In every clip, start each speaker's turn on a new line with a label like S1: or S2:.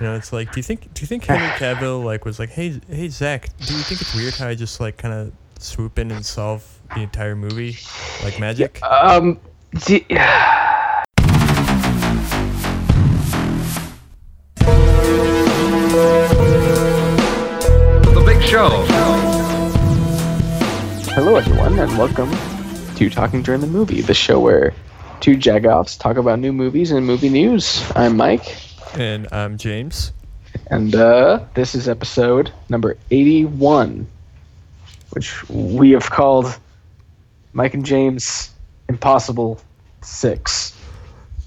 S1: You know, it's like, do you think do you think Henry Cavill like was like, hey hey Zack, do you think it's weird how I just like kind of swoop in and solve the entire movie like magic?
S2: Um, d-
S3: The Big Show.
S2: hello everyone, and welcome to Talking During the Movie, the show where two jagoffs talk about new movies and movie news. I'm Mike,
S1: And I'm James.
S2: and uh, this is episode number 81, which we have called Mike and James Impossible Six.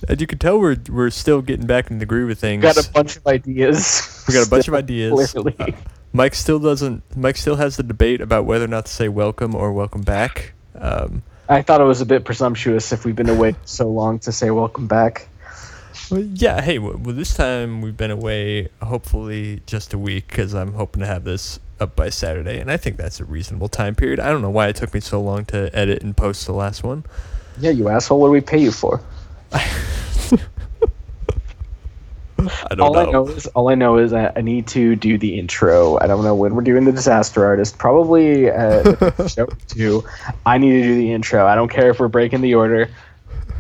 S1: As you can tell, we're we're still getting back in the groove of things.
S2: Got a bunch of ideas.
S1: We got a bunch of ideas.
S2: Clearly.
S1: Uh, Mike still doesn't. Mike still has the debate about whether or not to say welcome or welcome back. Um,
S2: I thought it was a bit presumptuous if we've been away so long to say welcome back.
S1: Well, yeah. Hey, well, this time we've been away. Hopefully, just a week because I'm hoping to have this up by Saturday, and I think that's a reasonable time period. I don't know why it took me so long to edit and post the last one.
S2: Yeah, you asshole. What do we pay you for?
S1: I don't
S2: all
S1: know.
S2: I know is all I know is I, I need to do the intro. I don't know when we're doing the disaster artist. Probably uh, show two. I need to do the intro. I don't care if we're breaking the order,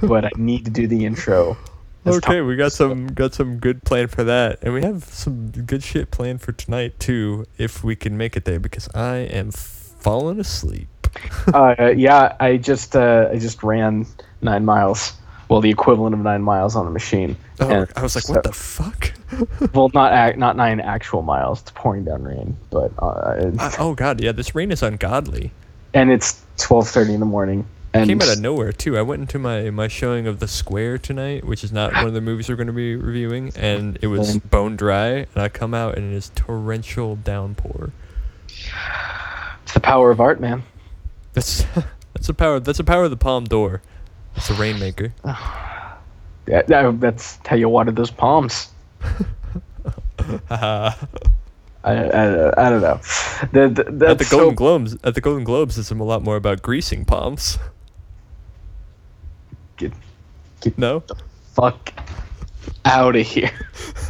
S2: but I need to do the intro. It's
S1: Okay,
S2: time.
S1: we got some got some good plan for that, and we have some good shit planned for tonight too, if we can make it there. Because I am falling asleep.
S2: Uh, yeah, I just uh, I just ran nine miles. Well, the equivalent of nine miles on the machine.
S1: Oh,
S2: And
S1: I was like,
S2: so-
S1: what the fuck?
S2: Well, not ac- not nine actual miles. It's pouring down rain, but uh,
S1: Uh, oh god, yeah, this rain is ungodly.
S2: and it's twelve thirty in the morning. And
S1: Came out of nowhere too. I went into my my showing of The Square tonight, which is not one of the movies we're going to be reviewing, and it was bone dry. And I come out and it is torrential downpour.
S2: it's the power of art, man.
S1: That's that's a power. That's a power of the Palme d'Or. It's a rainmaker.
S2: Yeah, that, that's how you water those palms. I, I, I don't know. The, the,
S1: At the Golden
S2: so,
S1: Globes, at the Golden Globes, it's a lot more about greasing palms.
S2: Get, get
S1: No.
S2: fuck out of here.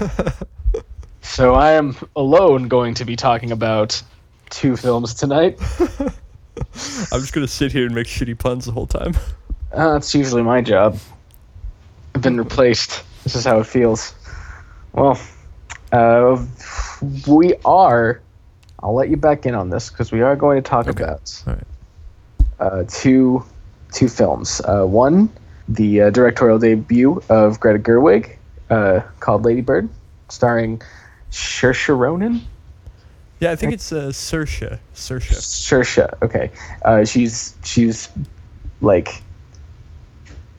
S2: so I am alone going to be talking about two films tonight.
S1: I'm just gonna sit here and make shitty puns the whole time.
S2: Uh, that's usually my job. I've been replaced. This is how it feels. Well, uh, we are. I'll let you back in on this because we are going to talk
S1: Okay.
S2: about
S1: right.
S2: uh, two two films. Uh, one, the uh, directorial debut of Greta Gerwig, uh, called Lady Bird, starring Saoirse Ronan.
S1: Yeah, I think it's uh, Saoirse. Saoirse.
S2: Saoirse, okay. Uh, she's she's like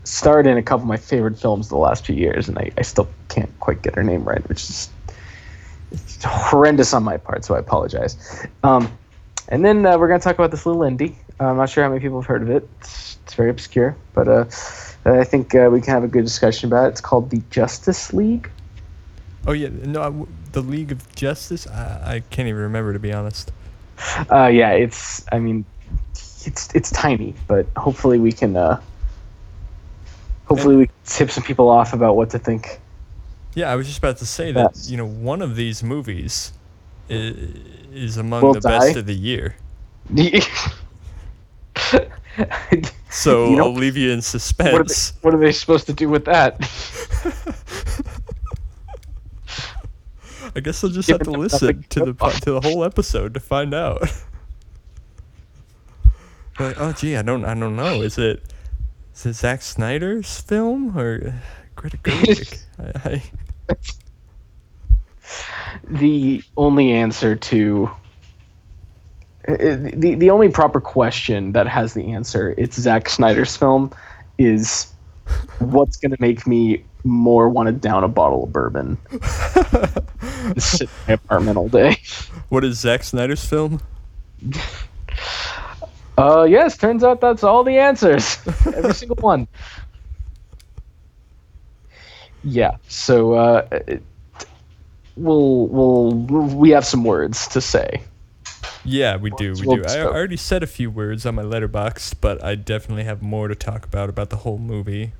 S2: starred in a couple of my favorite films the last few years, and I, I still can't quite get her name right, which is horrendous on my part. So I apologize. Um, and then uh, we're gonna talk about this little indie. I'm not sure how many people have heard of it. It's, it's very obscure, but uh, I think uh, we can have a good discussion about it. It's called the Justice League.
S1: Oh yeah, no, I the League of Justice. I, I can't even remember to be honest.
S2: Uh, yeah, it's. I mean, it's it's tiny, but hopefully we can. Uh, hopefully we can tip some people off about what to think.
S1: Yeah, I was just about to say that
S2: Yes.
S1: you know one of these movies is, is among
S2: Will
S1: the best of the year.
S2: you
S1: So
S2: know,
S1: I'll leave you in
S2: what, are they,
S1: suspense.
S2: what are they supposed to do with that?
S1: I guess I'll just have to listen to the to the whole episode to find out. like, oh gee, I don't I don't know. Is it is it Zack Snyder's film or Greta Gerwig? I, I,
S2: the only answer to the the only proper question that has the answer it's Zack Snyder's film is what's going to make me more want to down a bottle of bourbon sit in my apartment all day.
S1: what is Zack Snyder's film?
S2: Uh, yes, turns out that's all the answers. Every single one. Yeah, so uh, it- we'll, we'll, we have some words to say.
S1: Yeah, we do. We do. I already said a few words on my Letterboxd, but I definitely have more to talk about about the whole movie,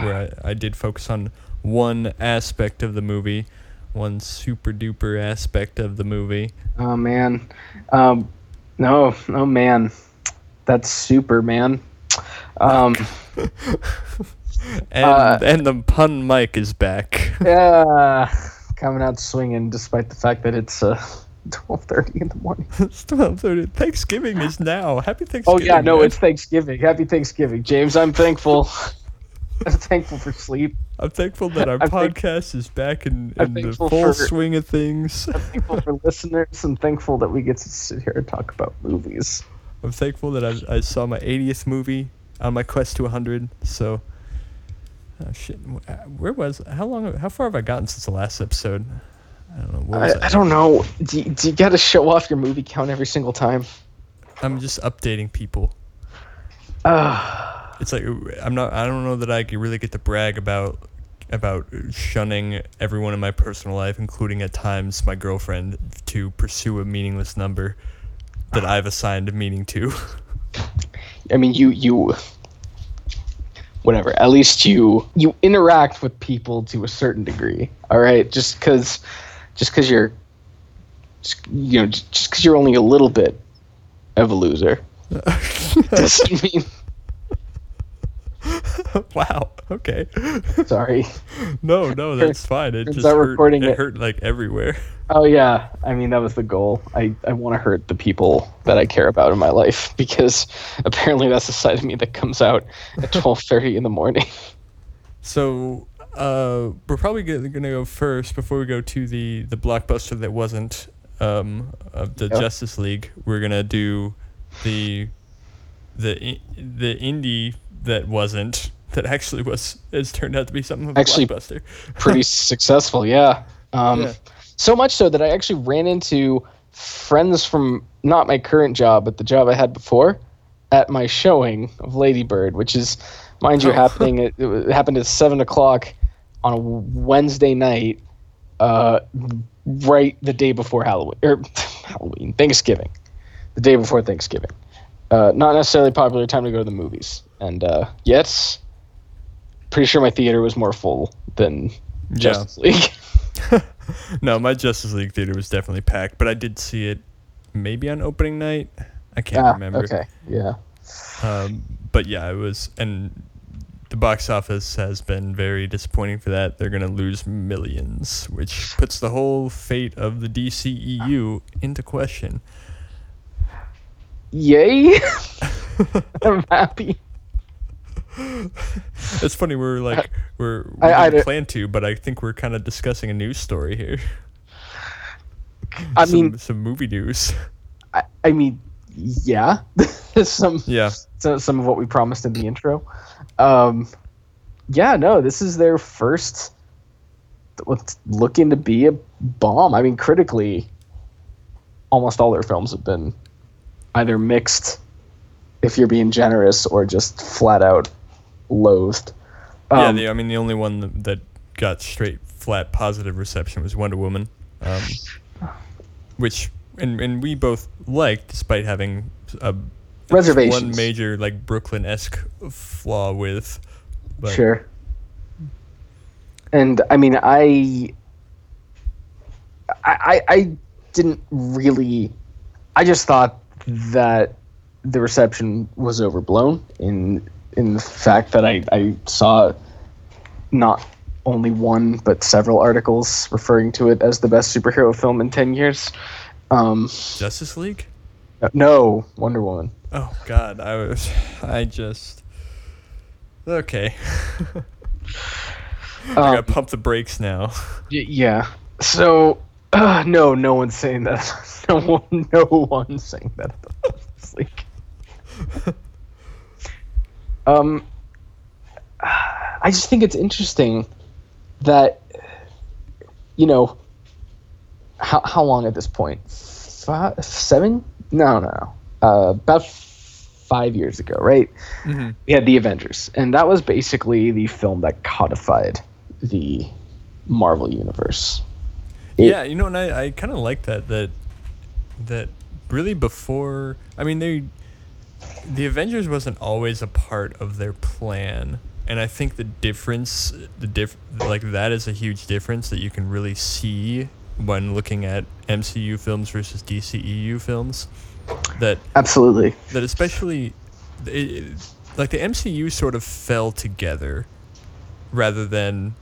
S1: where I, I did focus on one aspect of the movie, one super duper aspect of the movie.
S2: Oh man, um, no, oh man, that's super man. Um,
S1: And
S2: Uh,
S1: and the pun mic is back.
S2: yeah, coming out swinging, despite the fact that it's uh, twelve thirty in the morning.
S1: it's 12:30. Thanksgiving is now. Happy Thanksgiving.
S2: Oh yeah, no,
S1: man.
S2: it's Thanksgiving. Happy Thanksgiving, James. I'm thankful. I'm thankful for sleep.
S1: I'm thankful that our
S2: I'm
S1: podcast is back in, in the full
S2: for-
S1: swing of things.
S2: I'm thankful for listeners. I'm thankful that we get to sit here and talk about movies.
S1: I'm thankful that I, I saw my 80th movie on my quest to 100. So, oh shit, uh, where was? How long? How far have I gotten since the last episode? I don't know.
S2: I, I don't know. Do you, do you got to show off your movie count every single time?
S1: I'm just updating people.
S2: Uh,
S1: It's like I'm not. I don't know that I could really get to brag about about shunning everyone in my personal life, including at times my girlfriend, to pursue a meaningless number that I've assigned a meaning to.
S2: I mean, you you whatever. At least you you interact with people to a certain degree. All right, just because just because you're you know just because you're only a little bit of a loser doesn't mean.
S1: wow. Okay.
S2: Sorry.
S1: No, no, that's fine. It just hurt,
S2: recording
S1: it,
S2: it
S1: hurt like everywhere.
S2: Oh yeah, I mean that was the goal. I, I want to hurt the people that I care about in my life because apparently that's the side of me that comes out at twelve thirty in the morning.
S1: So uh, we're probably gonna go first before we go to the the blockbuster that wasn't um, of the
S2: Yeah.
S1: Justice League. We're gonna do the the the indie that wasn't that actually was has turned out to be something of a
S2: Actually-
S1: blockbuster.
S2: Pretty successful, yeah. Um,
S1: Yeah.
S2: So much so that I actually ran into friends from not my current job, but the job I had before, at my showing of Lady Bird, which is, mind you,
S1: Oh.
S2: happening. At, it happened at seven o'clock on a Wednesday night, uh, right the day before Halloween or Halloween Thanksgiving, the day before Thanksgiving. Uh, not necessarily a popular time to go to the movies, and uh, yet, pretty sure my theater was more full than Justice League.
S1: no, my Justice League theater was definitely packed, but I did see it maybe on opening night. I can't
S2: Ah,
S1: remember.
S2: Okay, yeah.
S1: Um, but yeah, it was, and the box office has been very disappointing for that. They're gonna lose millions, which puts the whole fate of the DCEU into question.
S2: Yay! I'm happy.
S1: It's funny we're like we're we
S2: I- I
S1: didn't
S2: di-
S1: plan to, but I think we're kind of discussing a news story here.
S2: I
S1: some,
S2: mean,
S1: some movie news.
S2: I, I mean, yeah. some
S1: Yeah,
S2: so, some of what we promised in the intro. Um, yeah, no, this is their first. What's looking to be a bomb. I mean, critically, almost all their films have been either mixed, if you're being generous, or just flat out loathed.
S1: yeah.
S2: Um,
S1: The, I mean, the only one that, that got straight flat positive reception was Wonder Woman, um, which and and we both liked, despite having a
S2: Reservations.
S1: one major like Brooklyn esque flaw with. But
S2: Sure. And I mean, I, I, I, didn't really. I just thought that the reception was overblown in in the fact that I, I saw not only one but several articles referring to it as the best superhero film in ten years. Um,
S1: Justice League.
S2: No, Wonder Woman.
S1: Oh God, I was, I just. Okay, I
S2: Um,
S1: gotta pump the brakes now.
S2: Y- yeah. So uh, no, no one's saying that. No one, no one's saying that this league. um, I just think it's interesting that you know how how long at this point? Five, seven? No, no. Uh, about five years ago, right?
S1: Mm-hmm.
S2: we had the Avengers, and that was basically the film that codified the Marvel universe. It-
S1: Yeah, you know, and I, I kind of like that that that really before. I mean, they the Avengers wasn't always a part of their plan, and I think the difference, the diff, like that is a huge difference that you can really see when looking at MCU films versus DCEU films. That
S2: Absolutely.
S1: that especially, it, like the MCU sort of fell together, rather than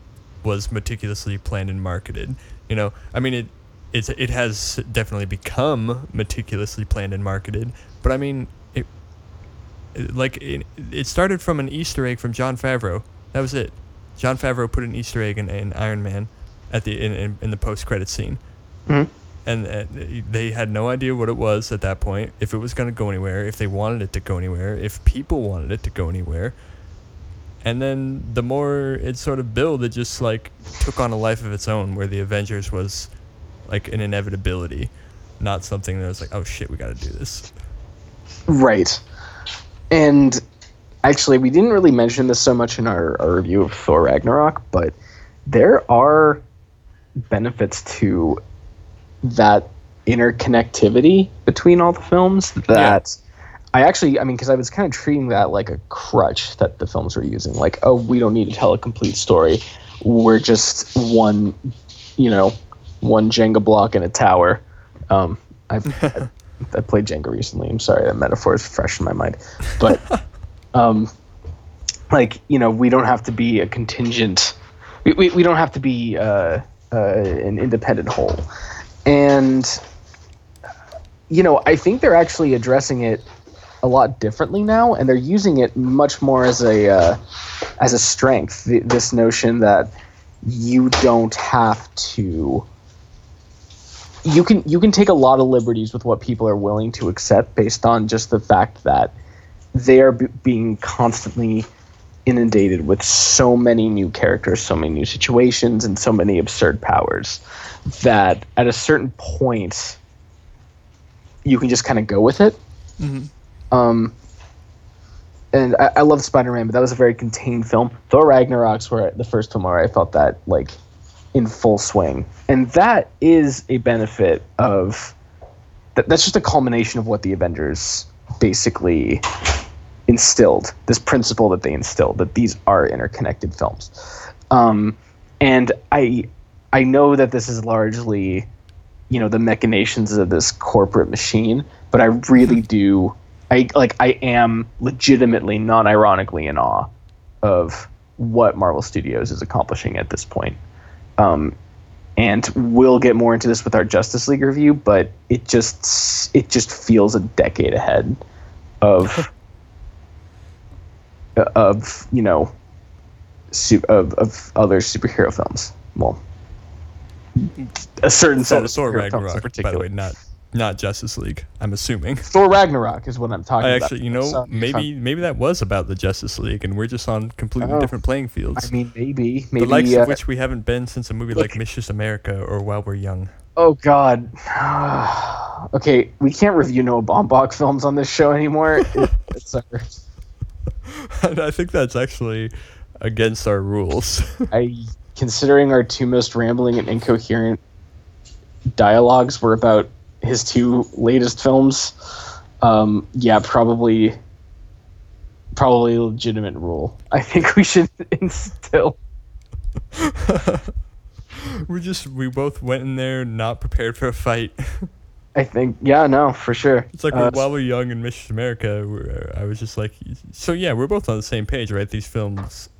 S1: was meticulously planned and marketed. You know, I mean it. It's, it has definitely become meticulously planned and marketed, but I mean, it, it- like it, it started from an Easter egg from Jon Favreau. That was it. Jon Favreau put an Easter egg in, in Iron Man at the in, in, in the post credit scene,
S2: Mhm.
S1: and uh, they had no idea what it was at that point. If it was going to go anywhere, if they wanted it to go anywhere, if people wanted it to go anywhere. And then the more it sort of built, it just like took on a life of its own, where the Avengers was like an inevitability, not something that was like, oh shit, we got to do this.
S2: Right. And actually, we didn't really mention this so much in our, our review of Thor Ragnarok, but there are benefits to that interconnectivity between all the films that I actually, I mean, because I was kind of treating that like a crutch that the films were using. Like, oh, we don't need to tell a complete story. We're just one, you know, one Jenga block in a tower. Um, I've, I, I played Jenga recently. I'm sorry, that metaphor is fresh in my mind. But, um, like, you know, we don't have to be a contingent, we, we, we don't have to be uh, an independent whole. And, you know, I think they're actually addressing it a lot differently now, and they're using it much more as a uh, as a strength. Th- this notion that you don't have to. You can you can take a lot of liberties with what people are willing to accept based on just the fact that they are b- being constantly inundated with so many new characters, so many new situations, and so many absurd powers that at a certain point you can just kind of go with it. Um, and I, I love Spider Man, but that was a very contained film. Thor Ragnarok's were the first film where I felt that like in full swing, and that is a benefit of that. That's just a culmination of what the Avengers basically instilled. This principle that they instilled that these are interconnected films, um, and I I know that this is largely you know the machinations of this corporate machine but i really do i like i am legitimately non-ironically in awe of what marvel studios is accomplishing at this point um, and we'll get more into this with our justice league review but it just it just feels a decade ahead of of you know su- of, of other superhero films well a certain set
S1: Thor,
S2: of
S1: Thor
S2: superhero films in
S1: Ragnarok, by the way, not not Justice League. I'm assuming.
S2: Thor Ragnarok is what I'm talking
S1: I
S2: about.
S1: actually, you know,
S2: So-
S1: maybe maybe that was about the Justice League, and we're just on completely
S2: Oh.
S1: different playing fields.
S2: I mean, maybe, maybe the
S1: likes
S2: uh,
S1: of which we haven't been since a movie like
S2: look-
S1: Mistress America or While We're Young.
S2: oh God. okay, we can't review Noah Baumbach films on this show anymore. It- it's uh,
S1: and I think that's actually against our rules.
S2: I considering our two most rambling and incoherent dialogues were about his two latest films. Um, yeah, probably, probably a legitimate rule. I think we should instill.
S1: we just we both went in there not prepared for a fight.
S2: I think, yeah, no, for sure.
S1: It's like
S2: Uh,
S1: while we're young in Mistress America, we're, I was just like, so yeah, we're both on the same page, right? These films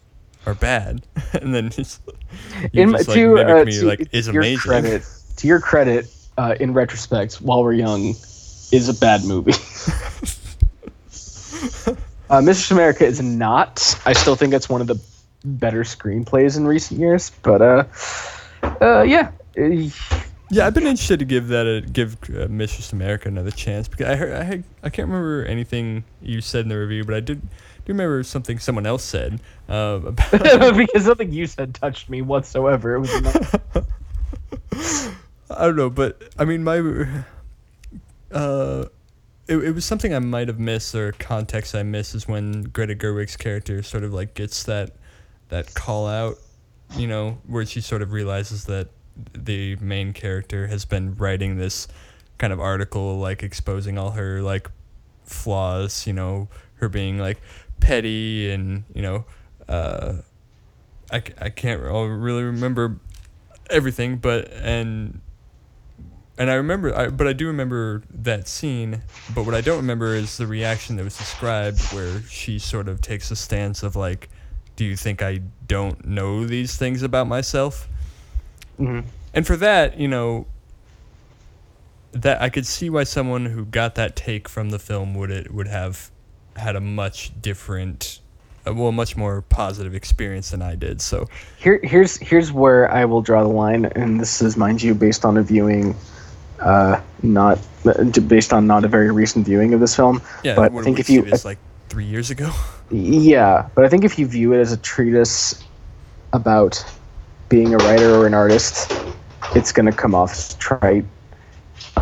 S1: are bad, and then just, you
S2: in,
S1: just like
S2: to, uh,
S1: me
S2: to,
S1: like
S2: to your
S1: amazing.
S2: Credit, to your credit, uh, in retrospect, While We're Young is a bad movie. uh, Mistress America is not. I still think it's one of the better screenplays in recent years, but uh, uh, yeah.
S1: Yeah, I've been interested to give that a give uh, Mistress America another chance because I heard I I can't remember anything you said in the review, but I did do remember something someone else said uh, about
S2: because nothing you said touched me whatsoever. It was not,
S1: I don't know, but I mean my uh it, it was something I might have missed or context I missed is when Greta Gerwig's character sort of like gets that that call out, you know, where she sort of realizes that the main character has been writing this kind of article like exposing all her like flaws, you know, her being like petty and, you know, uh, I, I can't re- really remember everything, but and and I remember, I, but I do remember that scene. But what I don't remember is the reaction that was described, where she sort of takes a stance of like, "Do you think I don't know these things about myself?"
S2: Hmm
S1: And for that, you know, that I could see why someone who got that take from the film would it would have had a much different, uh, well, much more positive experience than I did. So
S2: Here, here's here's where I will draw the line, and this is, mind you, based on a viewing, uh, not uh, based on not a very recent viewing of this film.
S1: yeah,
S2: but I think if you,
S1: see like three years ago.
S2: yeah, but I think if you view it as a treatise about being a writer or an artist, it's gonna come off trite.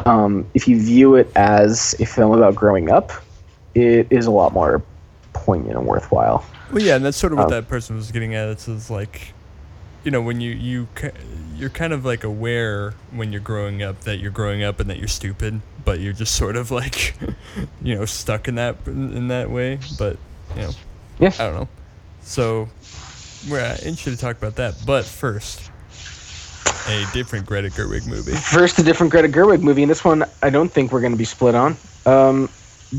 S2: Um, if you view it as a film about growing up, it is a lot more poignant and worthwhile.
S1: Well, yeah, and that's sort of what
S2: Um,
S1: that person was getting at. It's is like, you know, when you you you're kind of like aware when you're growing up that you're growing up and that you're stupid, but you're just sort of like, you know, stuck in that in that way. But you know,
S2: Yeah.
S1: I don't know. So we're uh, interested to talk about that. But first, a different Greta Gerwig movie.
S2: First, a different Greta Gerwig movie, and this one I don't think we're going to be split on, um,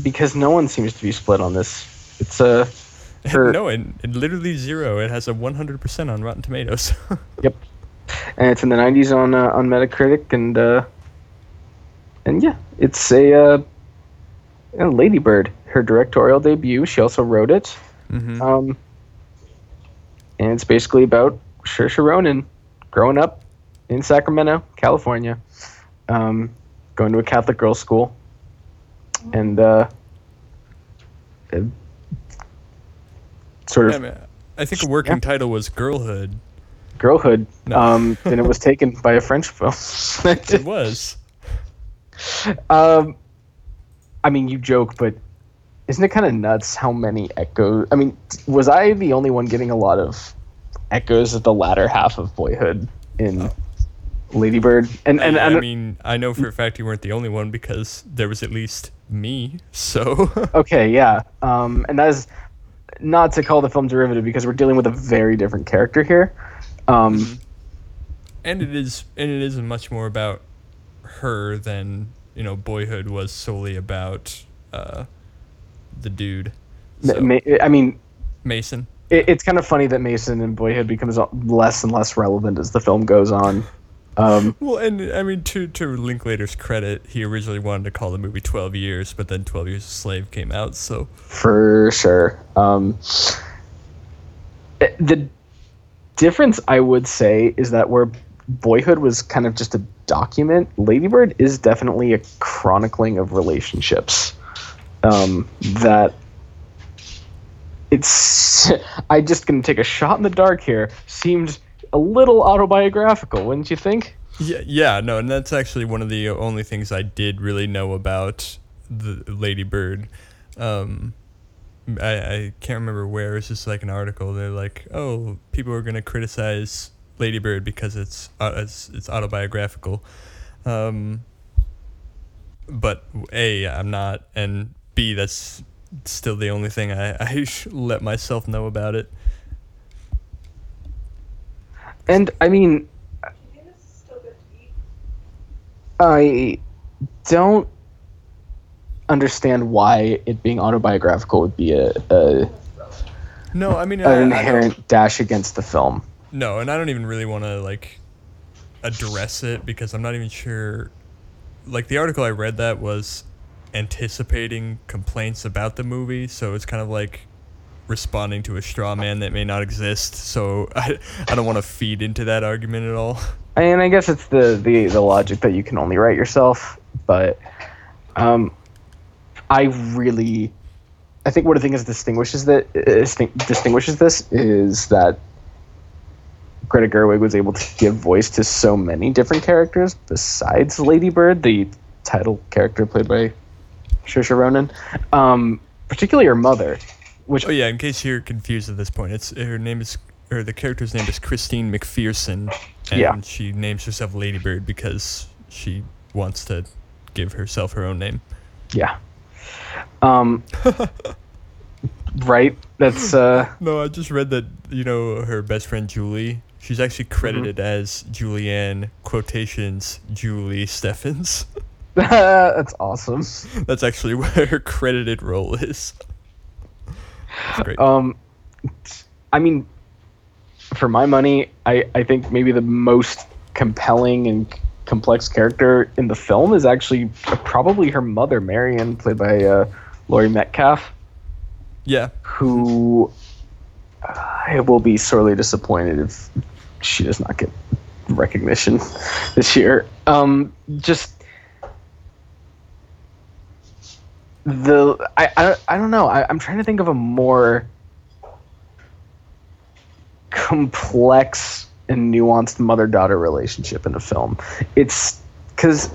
S2: because no one seems to be split on this. It's a her,
S1: no, and, and literally zero. It has a 100% on Rotten Tomatoes.
S2: yep, and it's in the '90s on uh, on Metacritic, and uh, and yeah, it's a uh, uh, Lady Bird, her directorial debut. She also wrote it,
S1: Mm-hmm.
S2: um, and it's basically about Saoirse Ronan growing up in Sacramento, California, um, going to a Catholic girls' school, and uh, sort
S1: I,
S2: of
S1: mean, I think a working title was Girlhood.
S2: girlhood.
S1: No.
S2: Um, and it was taken by a French film.
S1: It was.
S2: um, I mean, you joke, but isn't it kind of nuts how many echoes? I mean, was I the only one getting a lot of echoes at the latter half of Boyhood in Lady Bird? And and,
S1: I,
S2: and
S1: I mean, I know for a fact you weren't the only one because there was at least me. So
S2: okay, yeah. Um, and that is not to call the film derivative because we're dealing with a very different character here. Um,
S1: and it is and it is much more about her than you know boyhood was solely about uh the dude so,
S2: Ma- I mean,
S1: mason
S2: it, it's kind of funny that Mason and Boyhood becomes less and less relevant as the film goes on. Um,
S1: well and i mean to to linklater's credit he originally wanted to call the movie 12 years but then 12 years a slave came out so
S2: for sure. Um, eh, the difference, I would say, is that where Boyhood was kind of just a document, Ladybird is definitely a chronicling of relationships. Um, that it's, I just gonna take a shot in the dark here. Seemed a little autobiographical, wouldn't you think?
S1: Yeah, yeah, no, and that's actually one of the only things I did really know about the Lady Bird. Um, I, I can't remember where. It's just like an article. They're like, oh, people are gonna criticize Lady Bird because it's uh, it's, it's autobiographical. Um, but a, I'm not, and b, that's still the only thing I I let myself know about it.
S2: And I mean, I don't understand why it being autobiographical would be a, a
S1: No, I mean,
S2: an
S1: I
S2: inherent dash against the film.
S1: No, and I don't even really want to like address it because I'm not even sure. Like the article I read that was anticipating complaints about the movie, so it's kind of like responding to a straw man that may not exist. So I, I don't want to feed into that argument at all.
S2: And I guess it's the, the, the logic that you can only write yourself, but um, I really, I think one of the things that distinguishes that uh, distinguishes this is that Greta Gerwig was able to give voice to so many different characters besides Lady Bird, the title character played by Saoirse Ronan, um, particularly her mother, which
S1: Oh yeah, in case you're confused at this point, it's her name is or the character's name is Christine McPherson, and
S2: Yeah.
S1: she names herself Ladybird because she wants to give herself her own name.
S2: Yeah. Um, right? That's uh
S1: No, I just read that you know her best friend Julie. She's actually credited as Julianne quotations Julie Steffans.
S2: that's awesome.
S1: That's actually where her credited role is. Great.
S2: Um, I mean, for my money, I I think maybe the most compelling and c- complex character in the film is actually probably her mother, Marion, played by uh, Laurie Metcalf,
S1: yeah,
S2: who I will be sorely disappointed if she does not get recognition this year. Um, just the I I, I don't know. I, I'm trying to think of a more complex and nuanced mother daughter relationship in a film. It's because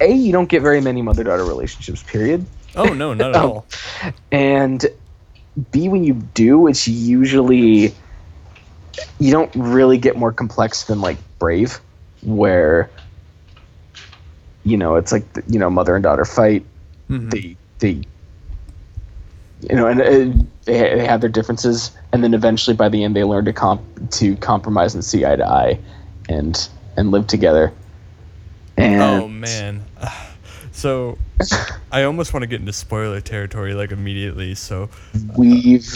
S2: a you don't get very many mother daughter relationships. Period.
S1: Oh no, not at
S2: Um,
S1: all.
S2: And B, when you do, it's usually you don't really get more complex than like Brave, where you know it's like you know mother and daughter fight.
S1: Mhm.
S2: They they you know and uh, they they have their differences, and then eventually by the end they learn to comp to compromise and see eye to eye, and and live together. And
S1: oh man. So I almost want to get into spoiler territory like immediately. So
S2: we've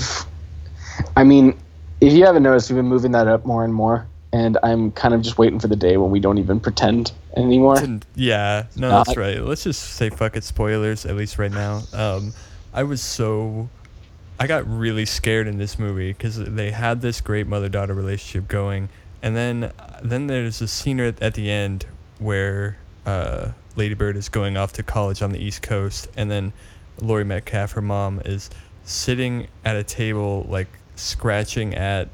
S2: i mean if you haven't noticed we've been moving that up more and more and i'm kind of just waiting for the day when we don't even pretend anymore
S1: yeah, no, that's right. Let's just say fuck it, spoilers at least right now. Um, I was so, I got really scared in this movie because they had this great mother daughter relationship going, and then then there's a scene at, at the end where uh, Lady Bird is going off to college on the East Coast, and then Laurie Metcalf, her mom, is sitting at a table like scratching at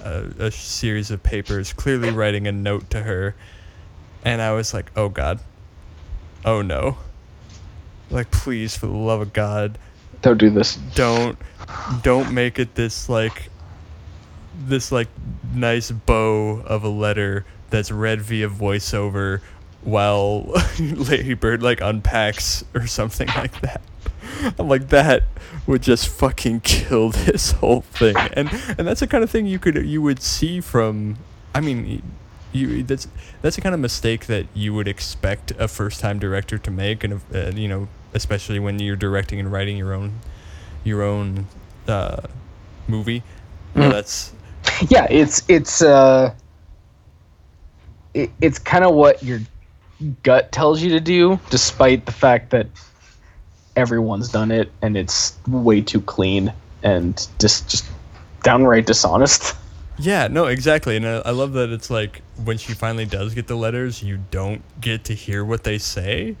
S1: a, a series of papers, clearly writing a note to her and I was like, "Oh God, oh no!" Like, please, for the love of God,
S2: don't do this
S1: don't, don't make it this like, this like nice bow of a letter that's read via voiceover while Lady Bird like unpacks or something like that. I'm like that would just fucking kill this whole thing, and and that's the kind of thing you could you would see from. I mean, you that's that's the kind of mistake that you would expect a first time director to make, and uh, you know, especially when you're directing and writing your own your own uh, movie.
S2: Mm.
S1: that's
S2: yeah it's it's uh it, it's kind of what your gut tells you to do despite the fact that everyone's done it and it's way too clean and just just downright dishonest
S1: Yeah, no, exactly, and I, I love that it's like when she finally does get the letters, you don't get to hear what they say.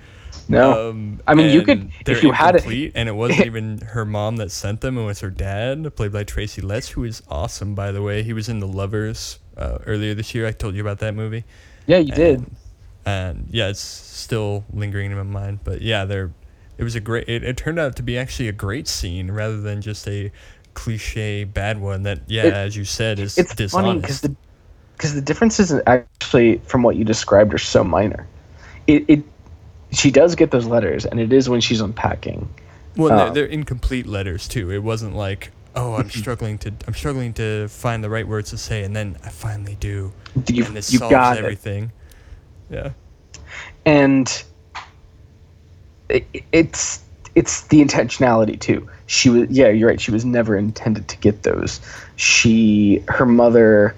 S2: no
S1: Um,
S2: I mean, you could- if you had it-
S1: and it wasn't even her mom that sent them; it was her dad, played by Tracy Letts, who is awesome, by the way. He was in The Lovers uh, earlier this year. I told you about that movie.
S2: yeah you did
S1: And, and yeah, it's still lingering in my mind. But yeah, there, it was a great. It, it turned out to be actually a great scene rather than just a cliche bad one. That yeah,
S2: It-
S1: as you said, is
S2: it's funny
S1: dishonest.
S2: because the because the differences actually from what you described are so minor. It, it she does get those letters, and it is when she's unpacking.
S1: Well,
S2: Um,
S1: they're, they're incomplete letters too. It wasn't like, oh, I'm struggling to, I'm struggling to find the right words to say, and then I finally do,
S2: You
S1: and this
S2: you
S1: solves
S2: got it.
S1: everything. Yeah.
S2: and it, it's it's the intentionality too. She was yeah, you're right. She was never intended to get those. She her mother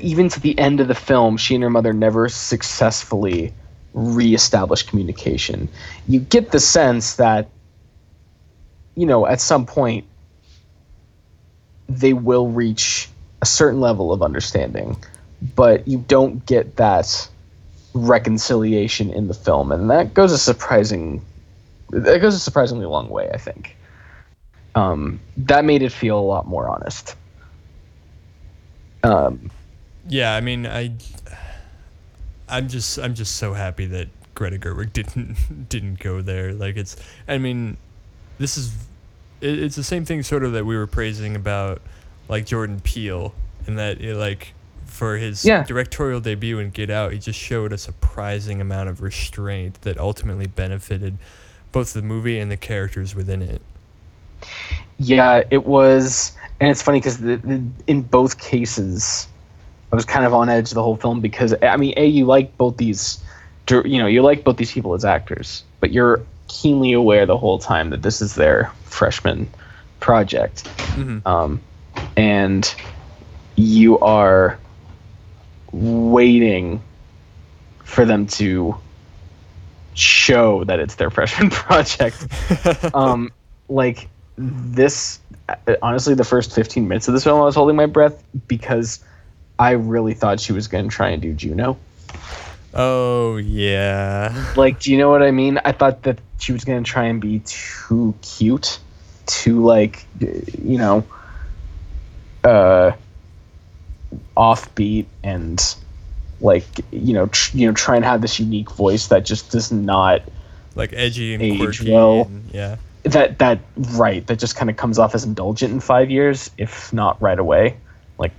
S2: even to the end of the film, she and her mother never successfully reestablished communication. You get the sense that you know, at some point they will reach a certain level of understanding, but you don't get that reconciliation in the film, and that goes a surprising that goes a surprisingly long way, I think. Um, that made it feel a lot more honest. Um,
S1: Yeah, I mean, I, I'm just, I'm just so happy that Greta Gerwig didn't, didn't go there. Like it's, I mean, this is, it, it's the same thing sort of that we were praising about, like Jordan Peele, and that it, like, for his
S2: Yeah.
S1: directorial debut in Get Out, he just showed a surprising amount of restraint that ultimately benefited both the movie and the characters within it.
S2: Yeah, it was, and it's funny because in both cases, I was kind of on edge the whole film because I mean, a you like both these, you know, you like both these people as actors, but you're keenly aware the whole time that this is their freshman project, mm-hmm. um, and you are waiting for them to show that it's their freshman project. um, like this, honestly, the first 15 minutes of this film, I was holding my breath because I really thought she was going to try and do Juno.
S1: Oh yeah.
S2: Like, do you know what I mean? I thought that she was going to try and be too cute, too like, you know, uh, offbeat and like you know tr- you know try and have this unique voice that just does not
S1: like edgy and age quirky well. And, yeah.
S2: That that right that just kind of comes off as indulgent in five years if not right away. Like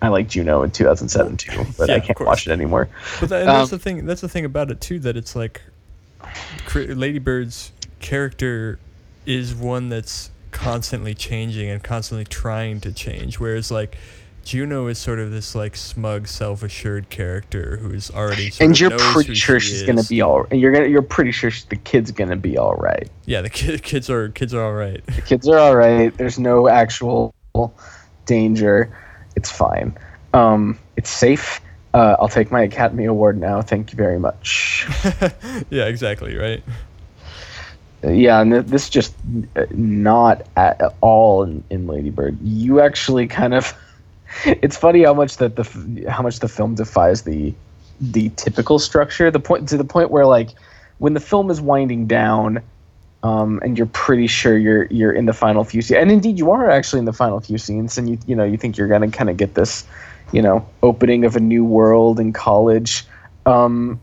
S2: i like juno in 2007 too but yeah, i can't watch it anymore.
S1: But that, um, that's the thing that's the thing about it too that it's like lady bird's character is one that's constantly changing and constantly trying to change whereas like Juno is sort of this like smug, self-assured character who's already.
S2: and you're pretty sure she she's is. gonna be all. And you're gonna. You're pretty sure the kid's gonna be all right.
S1: Yeah, the kid, kids are kids are all right.
S2: The kids are all right. There's no actual danger. It's fine. Um, it's safe. Uh, I'll take my Academy Award now. Thank you very much.
S1: yeah, exactly. Right.
S2: Yeah, and this just uh, not at all in, in Ladybird. You actually kind of it's funny how much that the how much the film defies the the typical structure. The point to the point where like when the film is winding down, um, and you're pretty sure you're you're in the final few scenes, and indeed you are actually in the final few scenes, and you you know you think you're gonna kind of get this, you know, opening of a new world in college. Um,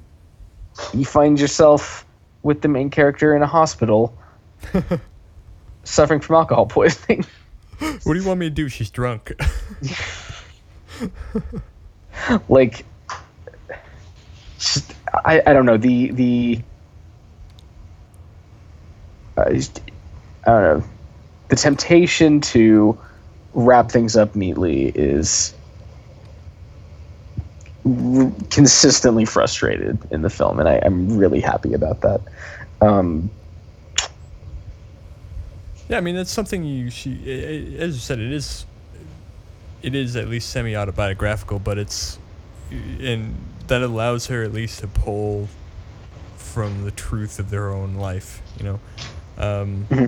S2: you find yourself with the main character in a hospital, suffering from alcohol poisoning.
S1: what do you want me to do? She's drunk.
S2: like, I, I don't know the the uh, I don't know the temptation to wrap things up neatly is r- consistently frustrated in the film, and I, am really happy about that. Um,
S1: yeah, I mean that's something you she as you said it is it is at least semi autobiographical, but it's and that allows her at least to pull from the truth of their own life, you know. Um,
S2: mm-hmm.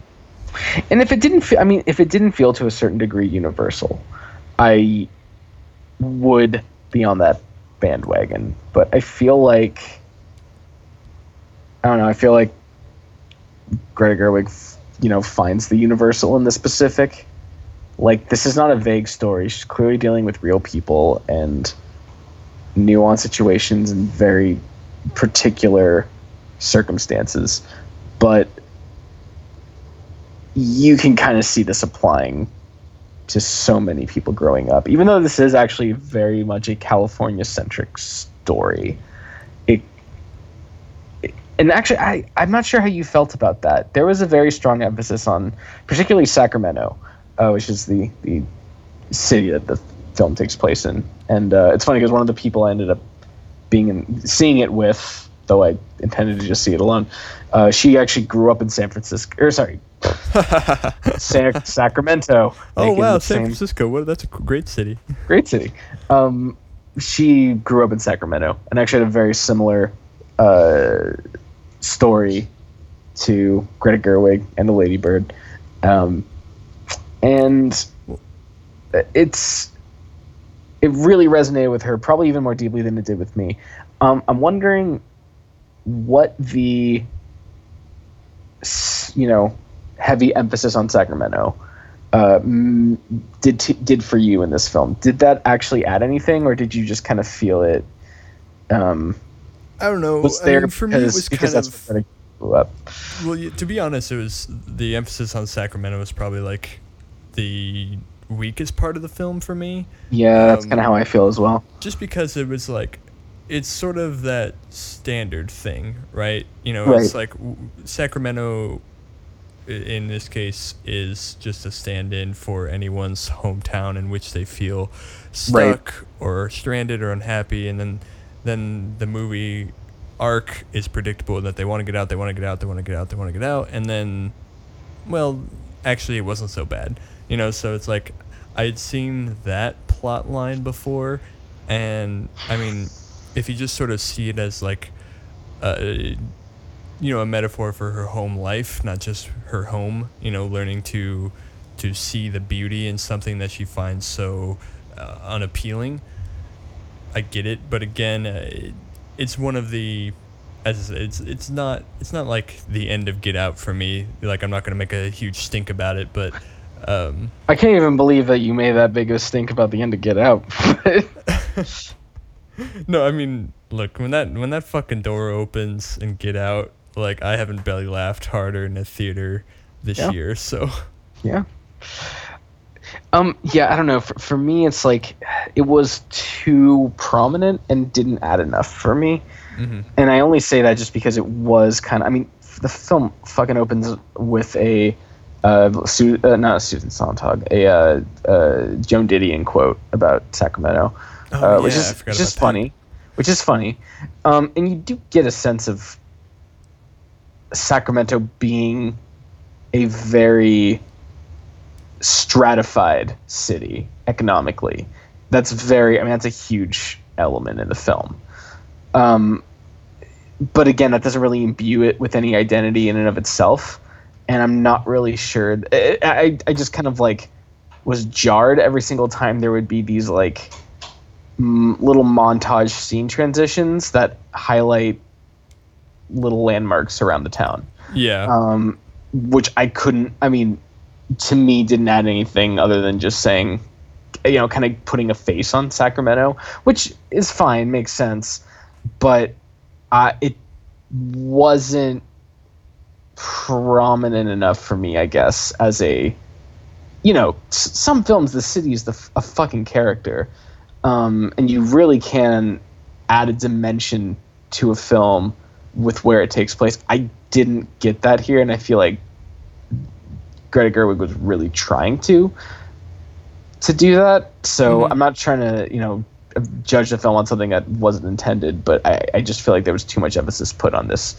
S2: And if it didn't, feel, I mean, if it didn't feel to a certain degree universal, I would be on that bandwagon. But I feel like I don't know. I feel like Greta Gerwig you know finds the universal in the specific. Like this is not a vague story. She's clearly dealing with real people and nuanced situations and very particular circumstances, but you can kind of see this applying to so many people growing up. Even though this is actually very much a California centric story, and actually, I, I'm not sure how you felt about that. There was a very strong emphasis on, particularly Sacramento, uh, which is the, the city that the film takes place in. And uh, it's funny because one of the people I ended up being in, seeing it with, though I intended to just see it alone, uh, she actually grew up in San Francisco. Or sorry, San, Sacramento.
S1: Oh wow, San same, Francisco! What? That's a great city.
S2: Great city. Um, she grew up in Sacramento and actually had a very similar uh, story to Greta Gerwig and the Ladybird, um, and it's it really resonated with her, probably even more deeply than it did with me. Um, I'm wondering what the you know heavy emphasis on Sacramento uh, did t- did for you in this film. Did that actually add anything, or did you just kind of feel it? Um,
S1: I don't know.
S2: There I mean, for because, me? It was because kind that's of,
S1: blew up. Well, to be honest, it was the emphasis on Sacramento was probably like the weakest part of the film for me.
S2: Yeah, that's um, kind of how I feel as well.
S1: Just because it was like, it's sort of that standard thing, right? You know,
S2: right.
S1: it's like Sacramento in this case is just a stand-in for anyone's hometown in which they feel
S2: Right.
S1: stuck or stranded or unhappy and then then the movie arc is predictable that they want to get out they want to get out they want to get out they want to get out and then well actually it wasn't so bad you know? So it's like i had seen that plot line before and i mean if you just sort of see it as like a you know a metaphor for her home life not just her home you know learning to to see the beauty in something that she finds so uh, unappealing i get it but again uh, it, it's one of the as I said, it's it's not it's not like the end of Get Out for me. Like I'm not gonna make a huge stink about it, but um,
S2: I can't even believe that you made that big of a stink about the end of Get Out.
S1: no, I mean, look when that when that fucking door opens and Get Out, like I haven't belly laughed harder in a theater this
S2: Yeah.
S1: year. So
S2: yeah. Um. Yeah. I don't know. For, for me, it's like it was too prominent and didn't add enough for me.
S1: mhm.
S2: And I only say that just because it was kind of. I mean, the film fucking opens with a, uh, Su- uh not a Susan Sontag, a uh, uh, Joan Didion quote about Sacramento,
S1: Oh,
S2: uh, which
S1: yeah,
S2: is which is
S1: that.
S2: funny, which is funny, um, and you do get a sense of Sacramento being a very stratified city economically. That's very. I mean, that's a huge element in the film. Um, but again, that doesn't really imbue it with any identity in and of itself. And I'm not really sure. I, I, I just kind of like was jarred every single time there would be these like m- little montage scene transitions that highlight little landmarks around the town
S1: Yeah.
S2: um, which I couldn't. I mean, to me, didn't add anything other than just saying, you know, kind of putting a face on Sacramento, which is fine, makes sense, but uh, it wasn't prominent enough for me, I guess, as a, you know, s- some films the city is the f- a fucking character, um, and you really can add a dimension to a film with where it takes place. I didn't get that here, and I feel like Greta Gerwig was really trying to to do that. So
S1: Mhm.
S2: I'm not trying to, you know, judge the film on something that wasn't intended, but I, I just feel like there was too much emphasis put on this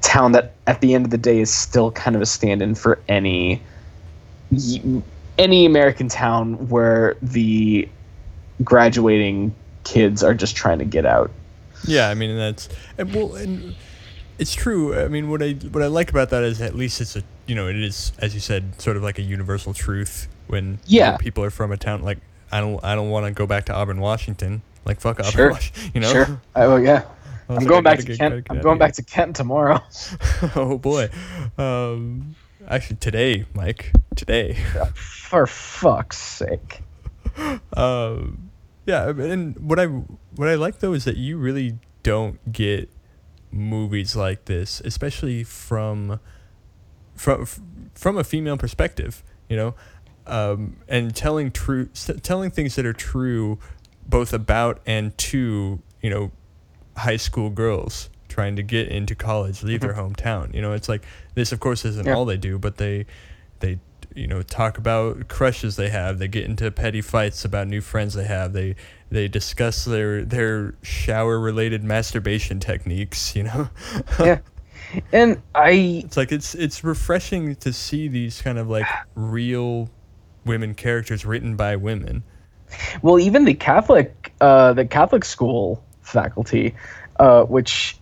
S2: town that, at the end of the day, is still kind of a stand-in for any any American town where the graduating kids are just trying to get out.
S1: Yeah, I mean that's and well and it's true. I mean what I what I like about that is at least it's a you know, it is as you said, sort of like a universal truth when
S2: Yeah.
S1: people are from a town like I don't I don't want to go back to Auburn, Washington. Like fuck Auburn,
S2: Sure.
S1: Washington, you know.
S2: Sure. Oh yeah. I'm
S1: like,
S2: going back
S1: get-
S2: Kent. I'm going back to Kent tomorrow.
S1: oh boy. Um actually today, Mike. Today.
S2: For fuck's sake.
S1: um, yeah, and what I what I like though is that you really don't get movies like this, especially from from from a female perspective. You know, um, and telling true telling things that are true, both about and to you know, high school girls trying to get into college, leave their hometown. You know, it's like this. Of course, isn't
S2: Yeah.
S1: all they do, but they they you know talk about crushes they have they get into petty fights about new friends they have they they discuss their their shower related masturbation techniques you know
S2: Yeah. And I
S1: it's like it's it's refreshing to see these kind of like real women characters written by women
S2: well even the Catholic uh the Catholic school faculty uh which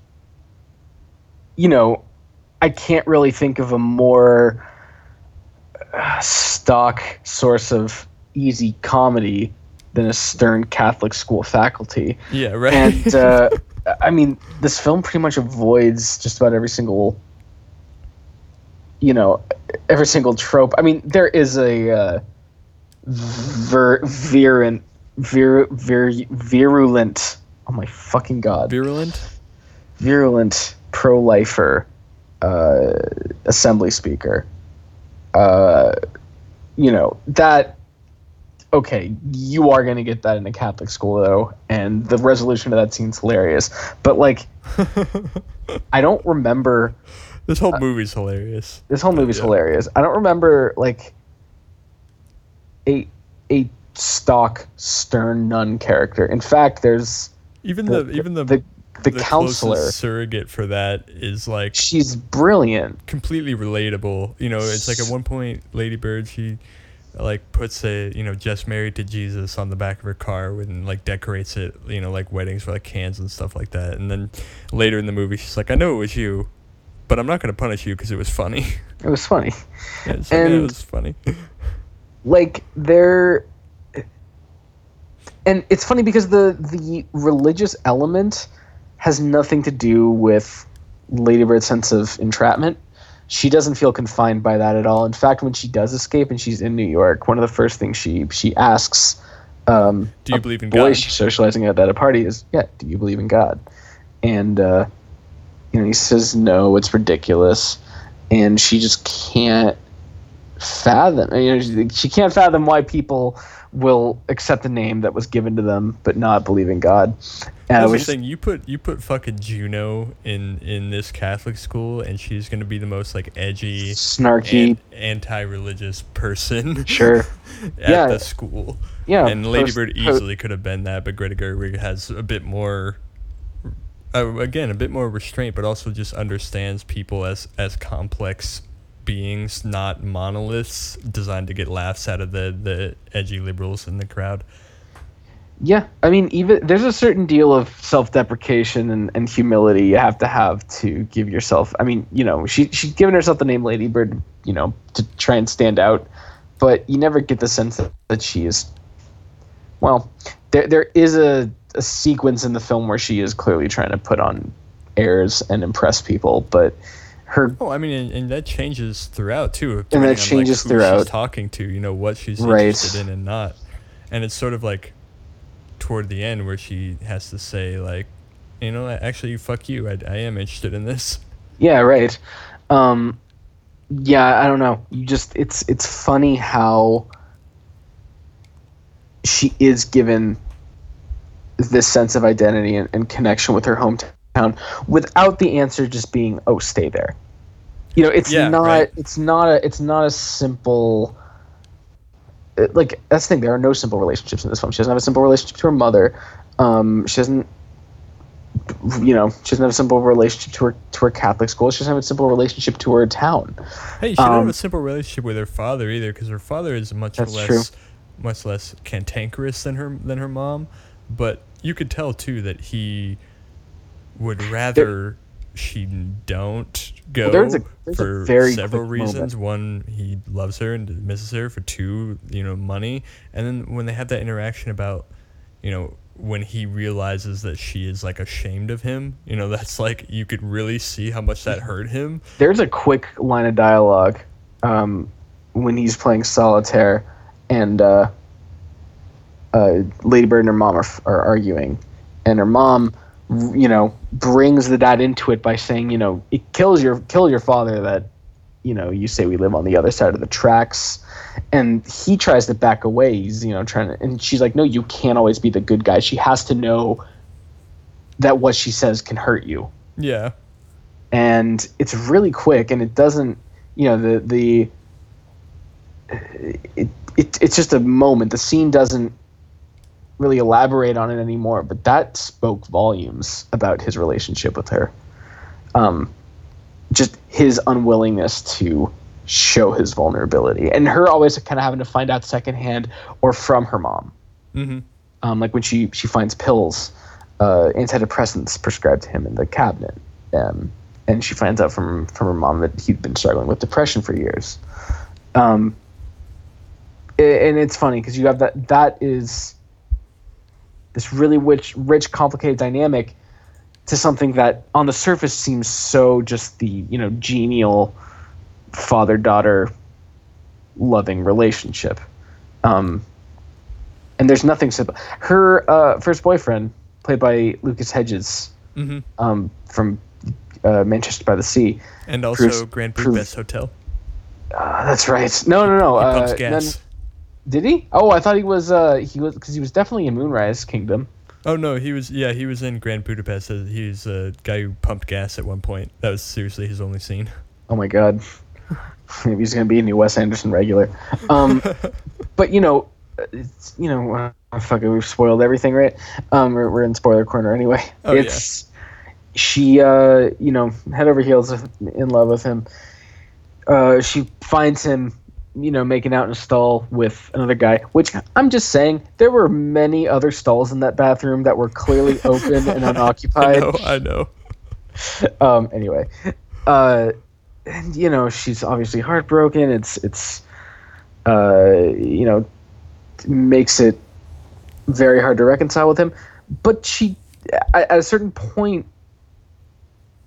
S2: you know I can't really think of a more uh, stock source of easy comedy than a stern Catholic school faculty.
S1: yeah right
S2: and uh, I mean, this film pretty much avoids just about every single, you know, every single trope. I mean, there is a uh, vir- virulent, vir- vir- virulent. Oh my fucking god!
S1: virulent
S2: virulent pro-lifer uh, assembly speaker. Uh, you know that. Okay, you are going to get that in a Catholic school though, and the resolution of that scene's hilarious. But like, I don't remember
S1: This whole uh, movie's hilarious.
S2: This whole movie's
S1: Yeah.
S2: hilarious. I don't remember like a a stock stern nun character. In fact, there's
S1: Even
S2: the
S1: the, even the
S2: the, the,
S1: the
S2: counselor.
S1: surrogate for that is like
S2: She's brilliant.
S1: completely relatable. You know, it's like at one point, Lady Bird she like puts a you know just married to Jesus on the back of her car and like decorates it. You know, like weddings for like cans and stuff like that. And then later in the movie, she's like, "I know it was you, but I'm not gonna punish you because it was funny."
S2: It was funny.
S1: Yeah, like, yeah, it was funny.
S2: like they're and it's funny because the the religious element has nothing to do with Ladybird's sense of entrapment. She doesn't feel confined by that at all. In fact, when she does escape and she's in New York, one of the first things she she asks um,
S1: Do you
S2: a
S1: believe in
S2: boy
S1: God?
S2: she's socializing at at a party is, "Yeah, do you believe in God?" And uh, you know, he says, "No, it's ridiculous," and she just can't fathom. You know, she, can't fathom why people will accept a name that was given to them but not believe in God. And I
S1: That's the
S2: was
S1: thing. You put you put fucking Juno in in this Catholic school, and she's gonna be the most like edgy,
S2: snarky.
S1: an- anti-religious person.
S2: Sure.
S1: at
S2: Yeah.
S1: the school.
S2: Yeah,
S1: and Lady
S2: post-
S1: Bird
S2: po-
S1: easily could have been that, but Greta Gerwig has a bit more. Uh, again, a bit more restraint, but also just understands people as as complex beings, not monoliths designed to get laughs out of the the edgy liberals in the crowd.
S2: Yeah, I mean, even there's a certain deal of self-deprecation and, and humility you have to have to give yourself. I mean, you know, she she's given herself the name Lady Bird, you know, to try and stand out, but you never get the sense that, that she is. Well, there there is a, a sequence in the film where she is clearly trying to put on airs and impress people, but her
S1: Oh, I mean, and, and that changes throughout too.
S2: And that
S1: depending on, like,
S2: changes throughout.
S1: She's talking to, you know, what she's
S2: Right.
S1: interested in and not, and it's sort of like toward the end where she has to say like, you know, actually, fuck you. I, I am interested in this.
S2: Yeah, right. Um, yeah, I don't know. You just it's it's funny how she is given this sense of identity and, and connection with her hometown without the answer just being oh stay there you know it's
S1: Yeah,
S2: not
S1: right.
S2: it's not a it's not a simple it- like that's the thing there are no simple relationships in this film she doesn't have a simple relationship to her mother um, she doesn't you know she doesn't have a simple relationship to her to her catholic school she doesn't have a simple relationship to her town
S1: Hey, she doesn't have
S2: Um,
S1: a simple relationship with her father either, because her father is much less,
S2: true.
S1: much less cantankerous than her than her mom. But you could tell too that he would rather she don't go
S2: there's a- there's
S1: for
S2: very
S1: several reasons. One, he loves her and misses her. For two, you know, money. And then when they have that interaction about, you know, when he realizes that she is like ashamed of him, you know, that's like you could really see how much that hurt him.
S2: there's a quick line of dialogue um, when he's playing solitaire and uh, uh, Lady Bird and her mom are, are arguing, and her mom, you know, brings the dad into it by saying, you know, it kills your kill your father that, you know, you say we live on the other side of the tracks, and he tries to back away. He's you know trying to, and she's like, no, you can't always be the good guy. She has to know that what she says can hurt you
S1: Yeah.
S2: and it's really quick and it doesn't you know the the it, it it's just a moment the scene doesn't really elaborate on it anymore but that spoke volumes about his relationship with her um just his unwillingness to show his vulnerability and her always kind of having to find out secondhand or from her mom
S1: Mm-hmm.
S2: um, like when she she finds pills, uh, antidepressants prescribed to him in the cabinet, um, and she finds out from from her mom that he'd been struggling with depression for years. Um, and it's funny because you have that that is this really rich, rich, complicated dynamic to something that on the surface seems so just the you know genial father daughter loving relationship. Um, and there's nothing simple. Her uh, first boyfriend, played by Lucas Hedges
S1: Mm-hmm.
S2: um, from uh, Manchester by the Sea.
S1: And also
S2: Bruce-
S1: Grand Budapest Hotel.
S2: Uh, that's right. No, no, no. Uh,
S1: pumps
S2: none-
S1: gas.
S2: Did he? Oh, I thought he was. Uh, he was because he was definitely in Moonrise Kingdom.
S1: Oh no, he was yeah he was in Grand Budapest. Uh, He was a guy who pumped gas at one point. That was seriously his only scene.
S2: Oh my god. Maybe he's gonna be a new Wes Anderson regular. Um, but you know, it's, you know, uh, fuck it, we've spoiled everything, right? Um, we're, we're in spoiler corner anyway.
S1: Oh, yeah.
S2: she, uh, you know, head over heels in love with him. Uh, she finds him, you know, making out in a stall with another guy. Which I'm just saying, there were many other stalls in that bathroom that were clearly open and
S1: I
S2: unoccupied
S1: know, I know.
S2: um anyway uh and you know she's obviously heartbroken it's it's uh you know makes it very hard to reconcile with him but she at a certain point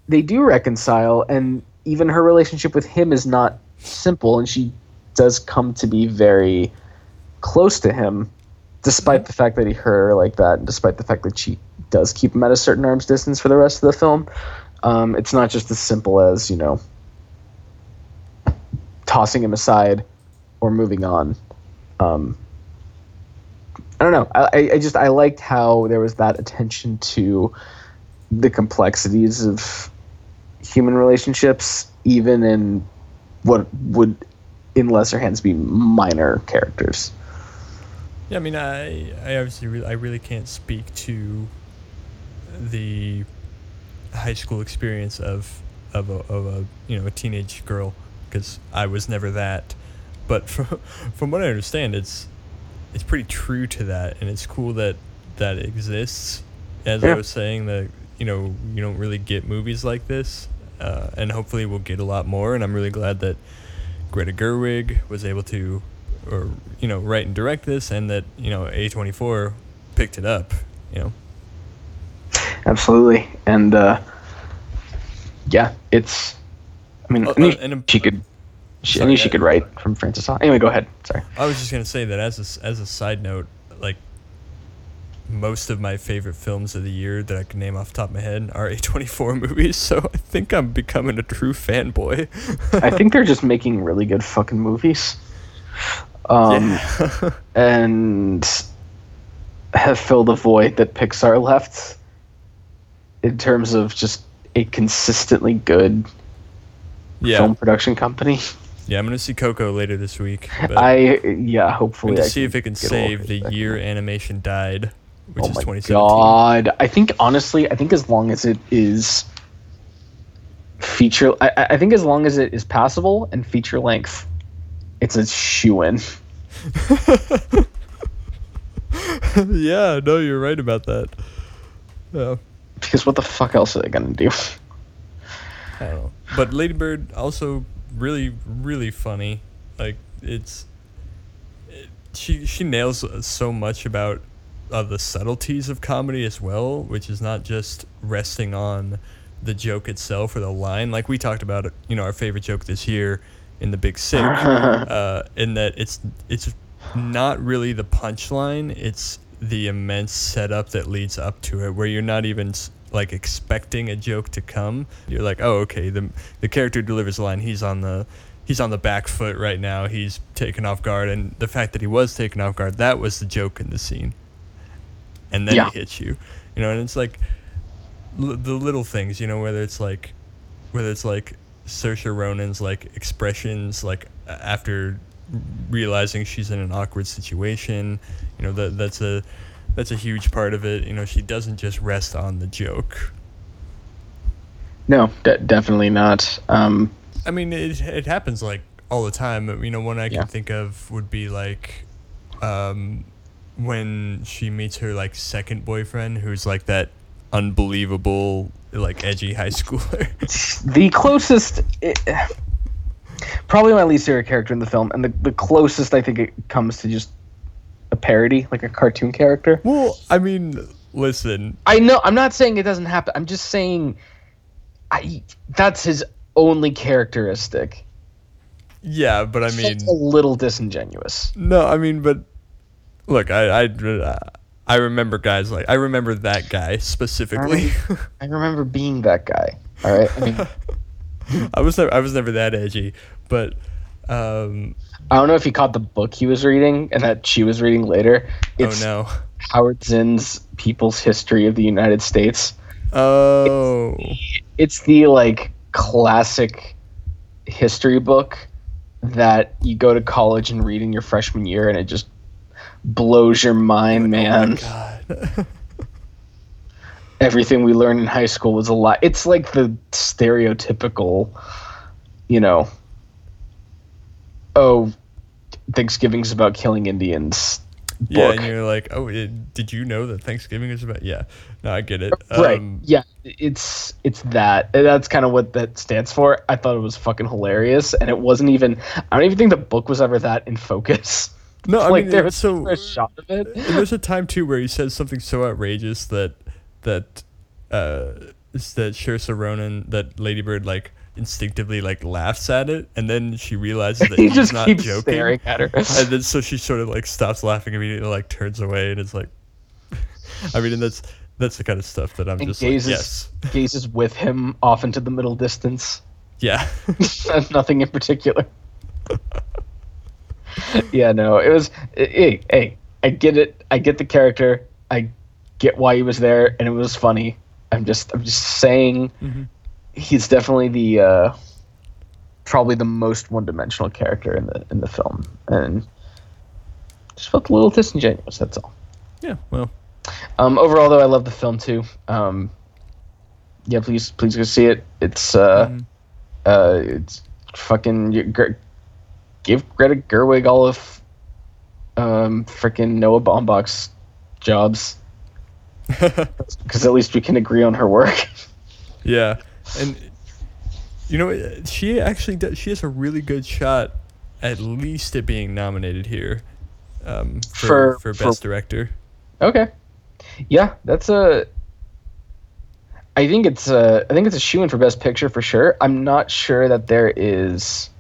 S2: they do reconcile and even her relationship with him is not simple and she does come to be very close to him despite the fact that he hurt her like that and despite the fact that she does keep him at a certain arm's distance for the rest of the film. Um, it's not just as simple as you know tossing him aside or moving on. Um, i don't know. I- I just i liked how there was that attention to the complexities of human relationships even in what would in lesser hands be minor characters
S1: Yeah, I mean, I I obviously really, I really can't speak to the high school experience of of a, of a you know a teenage girl because I was never that. But from from what I understand, it's it's pretty true to that, and it's cool that that exists. As I was saying, that you know you don't really get movies like this, uh, and hopefully we'll get a lot more. And I'm really glad that Greta Gerwig was able to, or you know, write and direct this, and that you know A24 picked it up. You know,
S2: absolutely. And uh, yeah it's i mean I knew
S1: uh, and a-
S2: she could she, I
S1: Sorry,
S2: knew she could write from Frances anyway go ahead. Sorry.
S1: I was just gonna say that as a, as a side note, like most of my favorite films of the year that I can name off the top of my head are A24 movies. So I think I'm becoming a true fanboy.
S2: I think they're just making really good fucking movies. Um,
S1: yeah.
S2: and have filled a void that Pixar left in terms of just a consistently good
S1: yeah.
S2: film production company.
S1: Yeah, I'm gonna see Coco later this week. But
S2: I yeah, hopefully
S1: to
S2: I
S1: see if it can
S2: get a little
S1: save the year animation died, which
S2: oh
S1: is
S2: my
S1: 2017.
S2: god! I think honestly, I think as long as it is feature, I, I I think as long as it is passable and feature length, it's a shoe in.
S1: yeah, no, you're right about that. Yeah.
S2: Because what the fuck else are they gonna do?
S1: I don't know. But Ladybird also really, really funny. Like it's, it, she she nails so much about uh, the subtleties of comedy as well, which is not just resting on the joke itself or the line. Like we talked about, you know, our favorite joke this year in the Big Sick, uh, in that it's it's not really the punchline. It's the immense setup that leads up to it, where you're not even like expecting a joke to come. You're like, oh, okay, the the character delivers the line. He's on the he's on the back foot right now. He's taken off guard, and the fact that he was taken off guard, that was the joke in the scene. And then
S2: Yeah.
S1: it hits you, you know, and it's like l- the little things, you know, whether it's like whether it's like Saoirse Ronan's like expressions like after realizing she's in an awkward situation, you know that that's a that's a huge part of it. You know, she doesn't just rest on the joke.
S2: No, de- definitely not. Um,
S1: I mean, it it happens like all the time. You know, one I can
S2: Yeah.
S1: think of would be like um, when she meets her like second boyfriend, who's like that unbelievable like edgy high schooler.
S2: the closest, it, probably my least favorite character in the film, and the, the closest I think it comes to just a parody, like a cartoon character.
S1: well, I mean, listen,
S2: I know. I'm not saying it doesn't happen. I'm just saying, I that's his only characteristic.
S1: yeah, but I mean,
S2: It's a little disingenuous.
S1: No, I mean, but look, I I I remember guys like I remember that guy specifically.
S2: I remember being that guy. All right. I mean,
S1: I was never I was never that edgy, but um,
S2: I don't know if he caught the book he was reading and that she was reading later. It's
S1: oh no,
S2: Howard Zinn's People's History of the United States.
S1: Oh.
S2: It's the like classic history book that you go to college and read in your freshman year, and it just blows your mind, man.
S1: Oh my god.
S2: Everything we learned in high school was a lot. It's like the stereotypical, you know, oh, Thanksgiving's about killing Indians.
S1: yeah, and you're like, oh, it, did you know that Thanksgiving is about? Yeah. No, I get it.
S2: right
S1: Um,
S2: yeah it's it's that that's kind of what that stands for i thought it was fucking hilarious and it wasn't even i don't even think the book was ever that in focus
S1: No, I
S2: like
S1: mean,
S2: there was
S1: so.
S2: a shot of it.
S1: And there's a time too where he says something so outrageous that that uh that Saoirse Ronan that Ladybird like instinctively like laughs at it and then she realizes that
S2: he
S1: he's
S2: just
S1: not
S2: keeps
S1: joking.
S2: staring at her.
S1: And then so she sort of like stops laughing immediately like turns away and it's like I mean and that's that's the kind of stuff that I'm
S2: and
S1: just
S2: gazes
S1: like yes.
S2: gazes with him off into the middle distance.
S1: Yeah.
S2: Nothing in particular yeah no it was hey hey i get it i get the character i get why he was there and it was funny. I'm just i'm just saying
S1: Mhm.
S2: he's definitely the uh probably the most one-dimensional character in the in the film and just felt a little disingenuous that's all.
S1: Yeah well.
S2: Um overall though i love the film too. Um yeah please please go see it. It's uh
S1: mhm.
S2: uh, it's fucking give Greta Gerwig all of um freaking Noah Baumbach's jobs because at least we can agree on her work.
S1: Yeah, and you know she actually does, she has a really good shot, at least at being nominated here, um, for
S2: For-
S1: for,
S2: for-
S1: best director.
S2: okay, yeah, that's a. I think it's a. I think it's a shoe in for best picture for sure. I'm not sure that there is,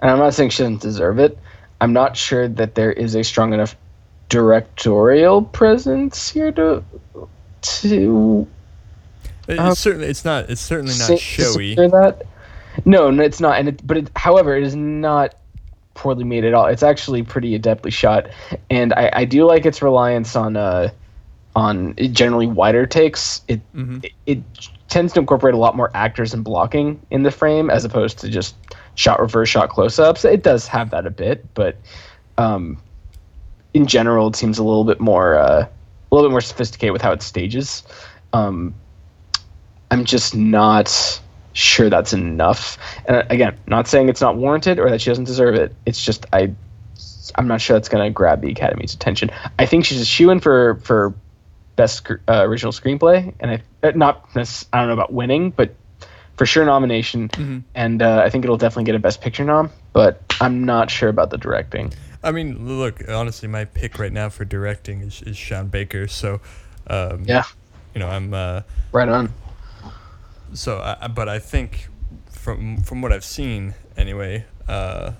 S2: and I'm not saying she doesn't deserve it. I'm not sure that there is a strong enough directorial presence here to to
S1: It-
S2: Um,
S1: it's certainly it's not it's certainly
S2: say-
S1: not showy.
S2: that. No, no, it's not. And it, but it, however, it is not poorly made at all. It's actually pretty adeptly shot, and I, I do like its reliance on uh on generally wider takes. It,
S1: Mhm.
S2: it it tends to incorporate a lot more actors and blocking in the frame as opposed to just shot reverse shot close ups. It does have that a bit, but um, in general, it seems a little bit more uh, a little bit more sophisticated with how it stages. Um, I'm just not sure that's enough. And uh, again, not saying it's not warranted or that she doesn't deserve it. It's just I, I'm not sure that's going to grab the Academy's attention. I think she's a shoe in for for best uh, original screenplay, and I uh, not I don't know about winning, but for sure nomination.
S1: Mhm.
S2: And uh, I think it'll definitely get a best picture nom. But I'm not sure about the directing.
S1: I mean, look, honestly, my pick right now for directing is, is Sean Baker. So, um,
S2: Yeah.
S1: you know, I'm uh,
S2: Right on.
S1: so, I, but I think from from what I've seen anyway, uh,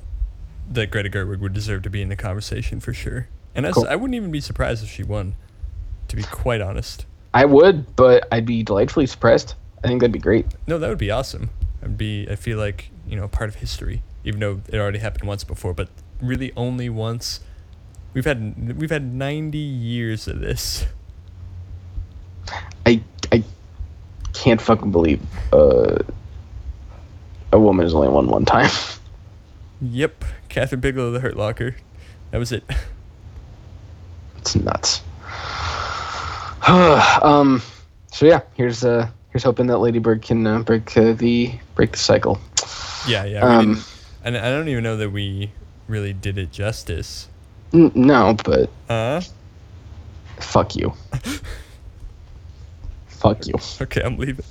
S1: that Greta Gerwig would deserve to be in the conversation for sure. And
S2: Cool.
S1: I wouldn't even be surprised if she won, to be quite honest.
S2: I would, but I'd be delightfully surprised. I think that'd be great.
S1: No, that would be awesome. I'd be. I feel like you know part of history, even though it already happened once before, but really only once. We've had we've had ninety years of this.
S2: I I can't fucking believe uh, a woman has only won one time.
S1: Yep, Kathryn Bigelow, the Hurt Locker. That was it.
S2: it's nuts. um. So yeah, here's uh here's hoping that Ladybird can uh, break uh, the break the cycle.
S1: Yeah, yeah.
S2: Um,
S1: and I don't even know that we really did it justice.
S2: N- no, but
S1: Uh
S2: fuck you. fuck you,
S1: okay, I'm leaving.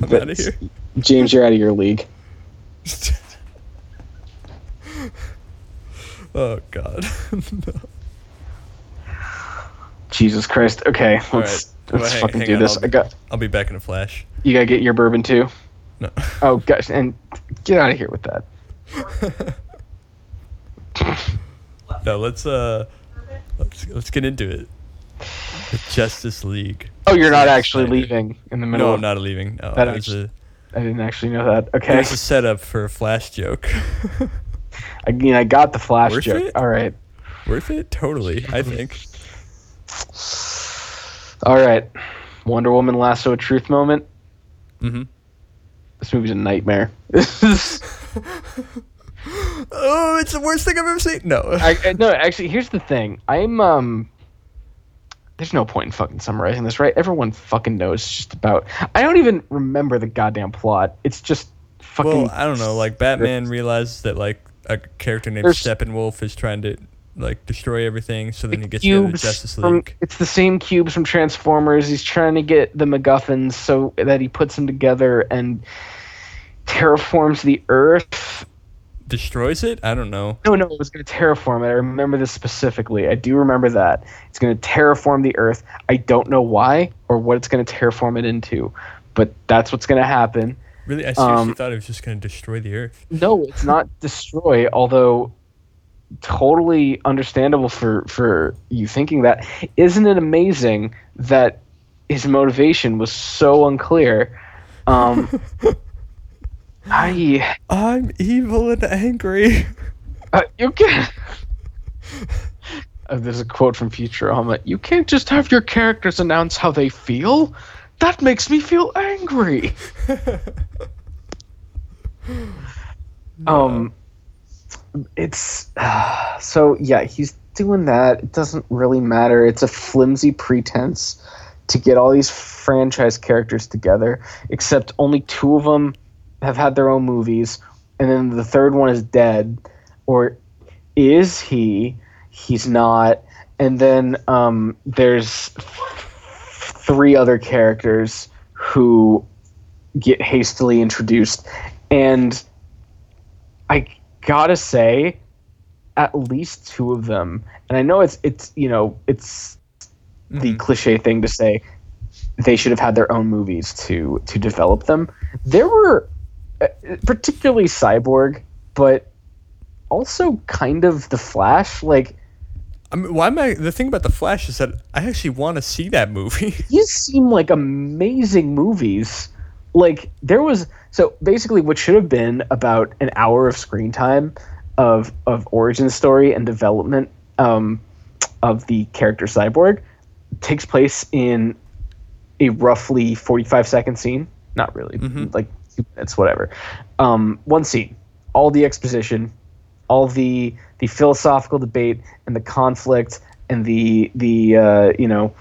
S1: I'm
S2: But-
S1: out of here.
S2: James. You're out of your league.
S1: oh God. no.
S2: Jesus Christ. Okay, let's
S1: right.
S2: let's
S1: Well,
S2: fucking
S1: hang
S2: do
S1: on,
S2: this.
S1: I'll
S2: I got
S1: I'll be back in a flash.
S2: you. Gotta get your bourbon too.
S1: No.
S2: Oh gosh, and get out of here with that.
S1: no, let's uh, let's let's get into it. The Justice League.
S2: Oh, you're not actually leaving in the middle.
S1: No,
S2: of,
S1: I'm not leaving. No,
S2: That
S1: it was
S2: actu-
S1: a
S2: I didn't actually know that. Okay.
S1: was a setup for a flash joke.
S2: I mean, I got the flash
S1: Worth
S2: joke.
S1: it?
S2: All right.
S1: Worth it? Totally. I think.
S2: All right, Wonder Woman lasso a truth moment.
S1: Mm-hmm.
S2: This movie's a nightmare.
S1: Oh, it's the worst thing I've ever seen. No.
S2: I, I- no, actually, here's the thing. I'm um. There's no point in fucking summarizing this, right? Everyone fucking knows just about. I don't even remember the goddamn plot. It's just fucking.
S1: well, I don't know. Like Batman realizes that like a character named Steppenwolf is trying to like destroy everything, so then he gets the Justice
S2: from
S1: League.
S2: it's the same cubes from Transformers. He's trying to get the MacGuffins so that he puts them together and terraforms the Earth.
S1: Destroys it? I don't know.
S2: No, no, it was going to terraform it. I remember this specifically. I do remember that. It's going to terraform the Earth. I don't know why or what it's going to terraform it into, but that's what's going to happen.
S1: Really, I seriously
S2: Um,
S1: thought it was just going to destroy the Earth.
S2: No, it's not destroy, although totally understandable for for you thinking that. Isn't it amazing that his motivation was so unclear? Um I
S1: I'm evil and angry.
S2: uh, you can Uh, there's a quote from Futurama. You can't just have your characters announce how they feel. That makes me feel angry. Um, it's so yeah. He's doing that. It doesn't really matter. It's a flimsy pretense to get all these franchise characters together. Except only two of them have had their own movies, and then the third one is dead, or is he? He's not. And then um, there's three other characters who get hastily introduced, and I gotta say, at least two of them, and I know it's it's you know it's the
S1: Mhm.
S2: cliche thing to say they should have had their own movies to to develop them. There were uh, particularly Cyborg, but also kind of the Flash. Like
S1: I mean, why am I? The thing about the Flash is that I actually want to see that movie.
S2: these seem like amazing movies. Like there was so basically what should have been about an hour of screen time of of origin story and development um, of the character Cyborg takes place in a roughly 45 second scene. Not really,
S1: Mhm.
S2: like two minutes, whatever. Um, one scene, all the exposition, all the the philosophical debate and the conflict and the the uh, you know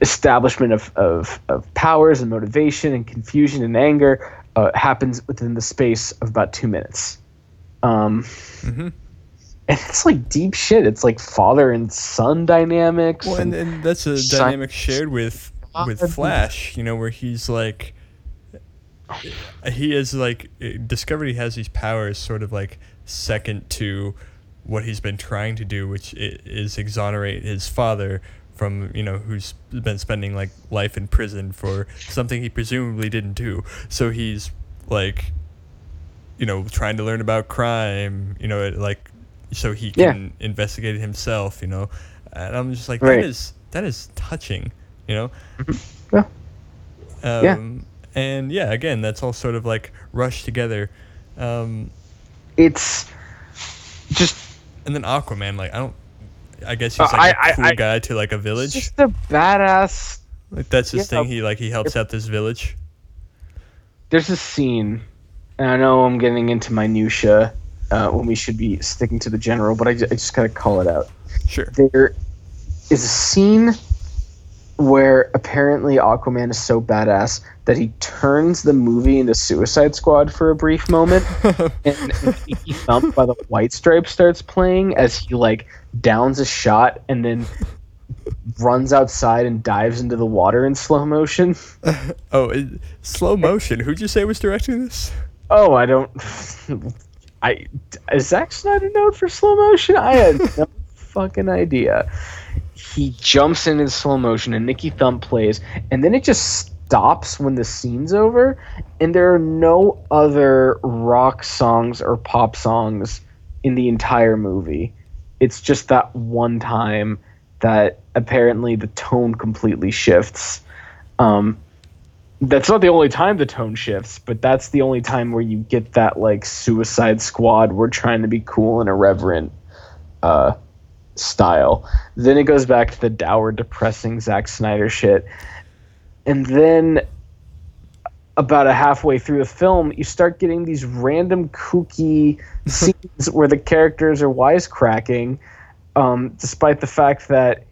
S2: establishment of, of, of powers and motivation and confusion and anger uh, happens within the space of about two minutes. Um,
S1: hmm
S2: and it's like deep shit. It's like father and son dynamics.
S1: Well, and,
S2: and-
S1: and that's a dynamic shared with with Flash. You know, where he's like, he is like discovered he has these powers, sort of like second to what he's been trying to do, which is exonerate his father from you know who's been spending like life in prison for something he presumably didn't do. So he's like, you know, trying to learn about crime. You know, like so he
S2: Yeah.
S1: can investigate it himself. You know, and I'm just like
S2: Right.
S1: that is that is touching. You know.
S2: Yeah.
S1: Um,
S2: Yeah.
S1: And yeah, again, that's all sort of like rushed together. Um,
S2: it's just
S1: and then Aquaman, like I don't, I guess
S2: Uh,
S1: he's like
S2: I-
S1: a cool
S2: I-
S1: guy to like a village.
S2: just a badass.
S1: Like that's his
S2: yeah.
S1: thing. He like he helps out this village.
S2: There's a scene, and I know I'm getting into minutia uh, when we should be sticking to the general, but I, I just gotta call it out.
S1: Sure.
S2: there is a scene where apparently Aquaman is so badass that he turns the movie into Suicide Squad for a brief moment, and, and Icky Thump by the White Stripes starts playing as he like downs a shot and then runs outside and dives into the water in slow motion.
S1: oh, it, slow motion. Who'd you say was directing this?
S2: Oh, I don't. I is Zack Snyder known for slow motion? I had no fucking idea. He jumps in in slow motion, and Icky Thump plays, and then it just stops when the scene's over, and there are no other rock songs or pop songs in the entire movie. It's just that one time that apparently the tone completely shifts. Um, that's not the only time the tone shifts, but that's the only time where you get that like Suicide Squad. We're trying to be cool and irreverent uh, style. Then it goes back to the dour, depressing Zack Snyder shit. And then about a halfway through the film, you start getting these random kooky scenes where the characters are wisecracking, um, despite the fact that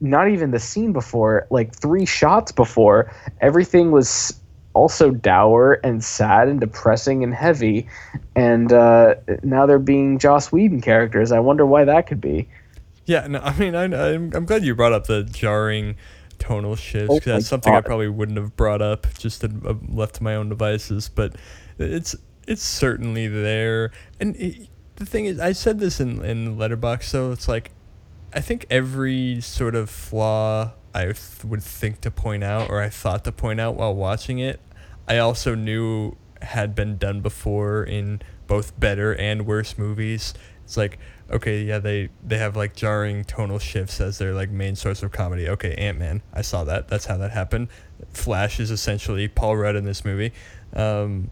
S2: not even the scene before, like three shots before, everything was also dour and sad and depressing and heavy. And uh, now they're being Joss Whedon characters. I wonder why that could be.
S1: Yeah, no, I mean, I, I'm, I'm glad you brought up the jarring tonal shifts.
S2: Oh
S1: that's something I probably wouldn't have brought up just uh, left to my own devices. But it's it's certainly there. And it, the thing is, I said this in in Letterboxd, so it's like I think every sort of flaw I th- would think to point out or I thought to point out while watching it, I also knew had been done before in both better and worse movies. It's like, okay, yeah, they they have like jarring tonal shifts as their like main source of comedy. Okay, Ant Man, I saw that. That's how that happened. Flash is essentially Paul Rudd in this movie, um,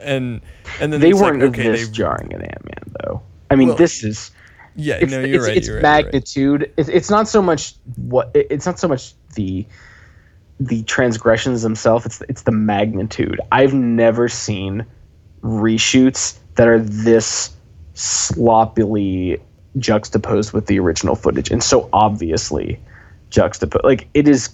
S1: and and then
S2: They weren't
S1: okay,
S2: this
S1: they,
S2: jarring in Ant Man, though. I mean,
S1: Well,
S2: this is
S1: yeah,
S2: it's,
S1: no, you're
S2: it's,
S1: right.
S2: it's
S1: you're right, right.
S2: magnitude. It's, it's not so much what it's not so much the the transgressions themselves. It's it's the magnitude. I've never seen reshoots that are this sloppily juxtaposed with the original footage and so obviously juxtaposed. Like it is.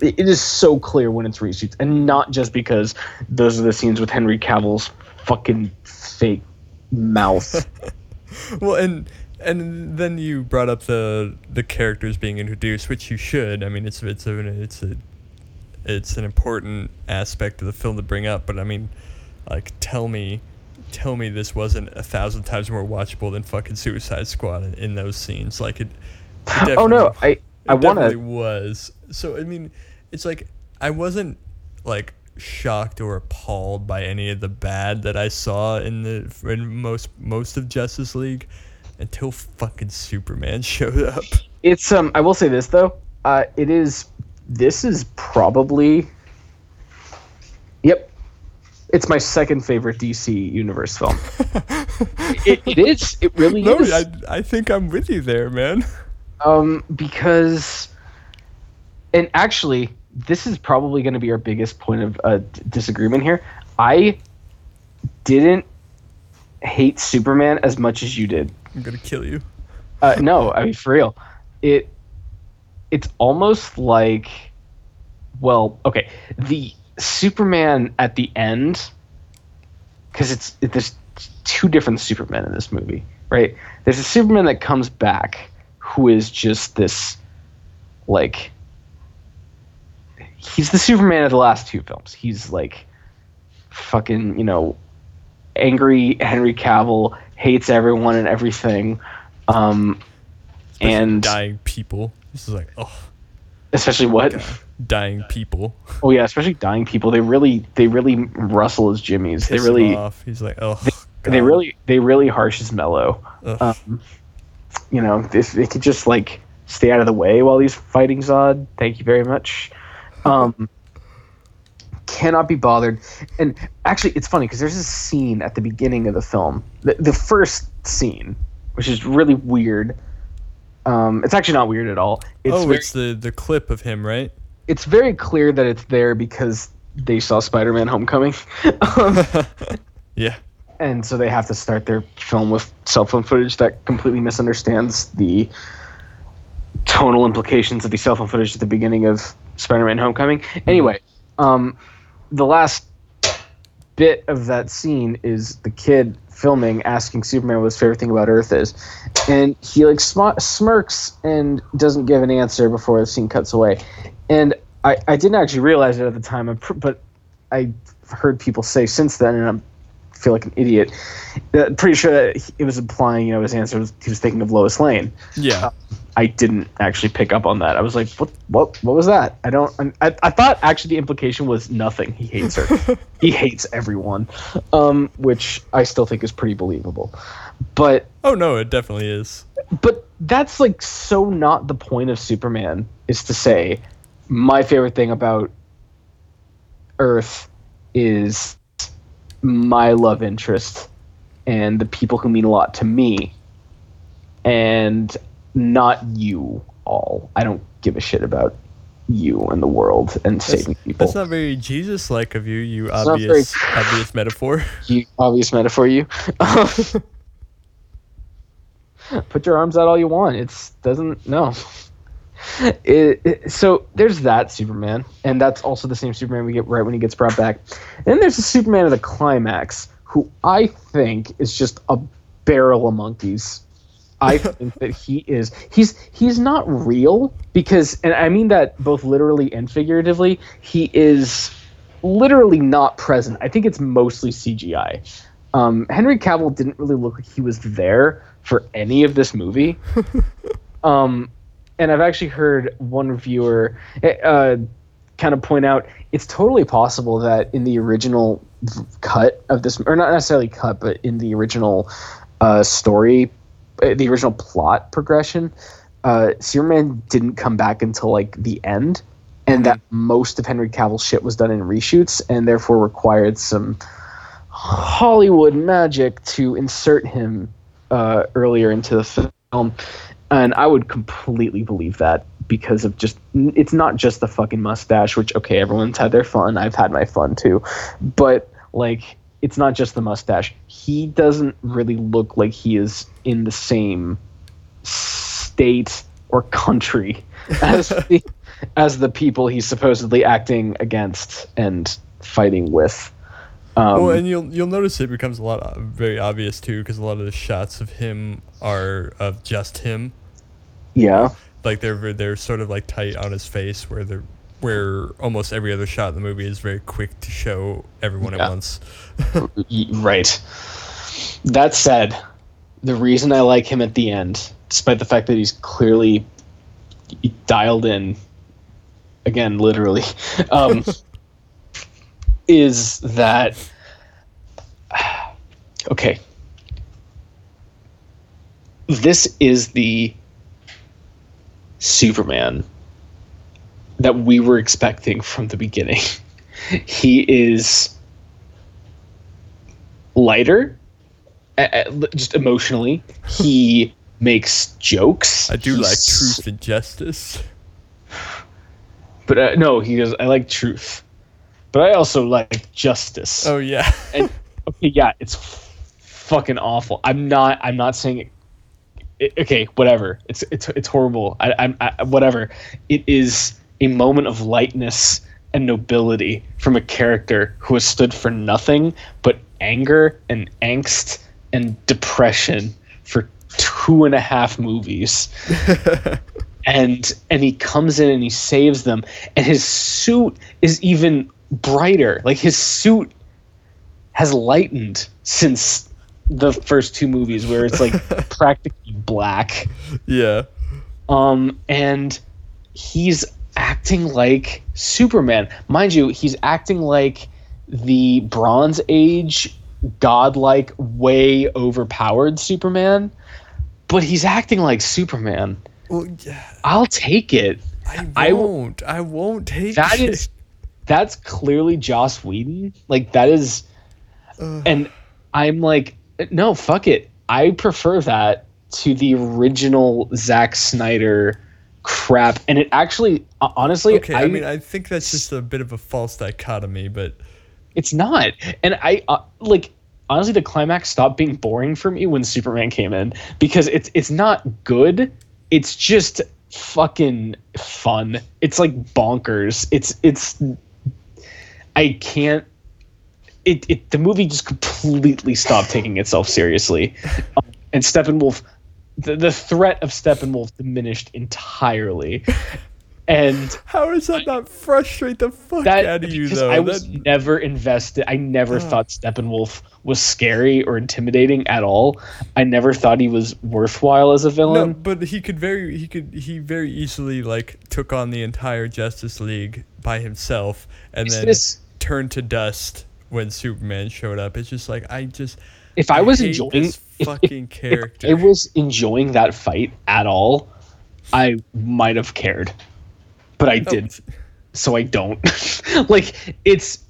S2: It is so clear when it's reshoots, and not just because those are the scenes with Henry Cavill's fucking fake mouth.
S1: well and and then you brought up the the characters being introduced which you should i mean it's it's a it's a it's an important aspect of the film to bring up but i mean like tell me tell me this wasn't a thousand times more watchable than fucking suicide squad in, in those scenes like it, it
S2: oh no, I I
S1: it
S2: want to.
S1: was. So I mean, it's like I wasn't like shocked or appalled by any of the bad that I saw in the in most most of Justice League until fucking Superman showed up.
S2: It's um. I will say this though. Uh, it is. This is probably. Yep. It's my second favorite DC universe film. it, it is. It really
S1: no,
S2: is.
S1: I I think I'm with you there, man.
S2: Um, because, and actually, this is probably going to be our biggest point of uh, d- disagreement here. I didn't hate Superman as much as you did.
S1: I'm gonna kill you.
S2: Uh, no, I mean for real. It it's almost like well, okay, the Superman at the end because it's it, there's two different Supermen in this movie, right? There's a Superman that comes back who is just this like he's the Superman of the last two films. He's like fucking, you know, angry Henry Cavill, hates everyone and everything. Um
S1: Especially
S2: and
S1: dying people. This is like oh,
S2: especially what?
S1: Dying people.
S2: Oh yeah, especially dying people. They really they really rustle as jimmies. They really
S1: off. He's like oh.
S2: they
S1: God.
S2: really they really harsh as mellow. Um, you know, if they could just like stay out of the way while he's fighting Zod, thank you very much. Um, cannot be bothered. And actually, it's funny because there's this scene at the beginning of the film, the, the first scene, which is really weird. Um, it's actually not weird at all. It's
S1: oh,
S2: very,
S1: it's the the clip of him, right?
S2: It's very clear that it's there because they saw Spider-Man: Homecoming. um,
S1: Yeah.
S2: and so they have to start their film with cell phone footage that completely misunderstands the tonal implications of the cell phone footage at the beginning of Spider-Man: Homecoming. Anyway, um, the last bit of that scene is the kid filming asking Superman what his favorite thing about Earth is, and he like sm- smirks and doesn't give an answer before the scene cuts away, and I, I didn't actually realize it at the time, but I heard people say since then, and I feel like an idiot. Uh, pretty sure that it was implying, you know, his answer was he was thinking of Lois Lane.
S1: Yeah.
S2: I didn't actually pick up on that. I was like, what, what, what was that? I don't. I, I thought actually the implication was nothing. He hates her. he hates everyone, um, which I still think is pretty believable. But
S1: Oh no, it definitely is.
S2: but that's like so not the point of Superman is to say my favorite thing about Earth is my love interest and the people who mean a lot to me. And not you all. I don't give a shit about you and the world and saving people.
S1: That's not very Jesus like of you, you
S2: not
S1: obvious obvious metaphor.
S2: you obvious metaphor you put your arms out all you want it's doesn't no it, it- so there's that superman and that's also the same superman we get right when he gets brought back. Then there's the superman of the climax who i think is just a barrel of monkeys. I think that he is he's he's not real because and i mean that both literally and figuratively he is literally not present. I think it's mostly cgi um, Henry Cavill didn't really look like he was there for any of this movie. um, and I've actually heard one reviewer uh, kind of point out it's totally possible that in the original cut of this, or not necessarily cut, but in the original uh, story, uh, the original plot progression, uh, Superman didn't come back until like the end. And that most of Henry Cavill's shit was done in reshoots, and therefore required some Hollywood magic to insert him uh, earlier into the film, and I would completely believe that because of just it's not just the fucking mustache, which okay, everyone's had their fun. I've had my fun too, but like it's not just the mustache. He doesn't really look like he is in the same state or country as the, as the people he's supposedly acting against and fighting with. Um,
S1: well, and you'll you'll notice it becomes a lot uh, very obvious too because a lot of the shots of him are of just him.
S2: Yeah.
S1: Like they're they're sort of like tight on his face where they're where almost every other shot in the movie is very quick to show everyone
S2: Yeah.
S1: at once.
S2: Right. That said, the reason I like him at the end, despite the fact that he's clearly dialed in, again, literally, um, is that. Okay. This is the Superman that we were expecting from the beginning. he is lighter, just emotionally. He makes jokes.
S1: I do like truth and justice.
S2: but uh, no, he goes. I like truth, but I also like justice.
S1: Oh yeah.
S2: And okay, yeah, it's fucking awful. I'm not. I'm not saying it. It okay, whatever. It's it's it's horrible. I, I'm I, whatever. It is a moment of lightness and nobility from a character who has stood for nothing but anger and angst and depression for two and a half movies and and he comes in and he saves them and his suit is even brighter like his suit has lightened since the first two movies where it's like practically black
S1: yeah.
S2: um and he's acting like superman mind you he's acting like the bronze age godlike way overpowered superman but he's acting like superman
S1: Well, yeah.
S2: i'll take it
S1: I won't. I won't take
S2: that
S1: it.
S2: is that's clearly Joss Whedon. Like that is
S1: Ugh.
S2: and I'm like no, fuck it. I prefer that to the original Zack Snyder crap. And it actually honestly
S1: okay. I, mean, I think that's just a bit of a false dichotomy, but
S2: it's not. And I uh, like honestly the climax stopped being boring for me when Superman came in because it's it's not good. It's just fucking fun. It's like bonkers. It's it's I can't it, it the movie just completely stopped taking itself seriously. Um, and Steppenwolf the, the threat of Steppenwolf diminished entirely. And
S1: how does that not frustrate the fuck
S2: that
S1: out of you though?
S2: I was
S1: That-
S2: never invested. I never
S1: Ugh.
S2: thought Steppenwolf was scary or intimidating at all. I never thought he was worthwhile as a villain.
S1: no, but he could very he could he very easily like took on the entire Justice League by himself and
S2: Is
S1: then
S2: this-
S1: turned to dust when Superman showed up. It's just like I just
S2: if I was enjoying
S1: this
S2: if, if,
S1: fucking
S2: if
S1: character.
S2: I was enjoying that fight at all, I might have cared, but I
S1: Oh,
S2: didn't. So I don't. like it's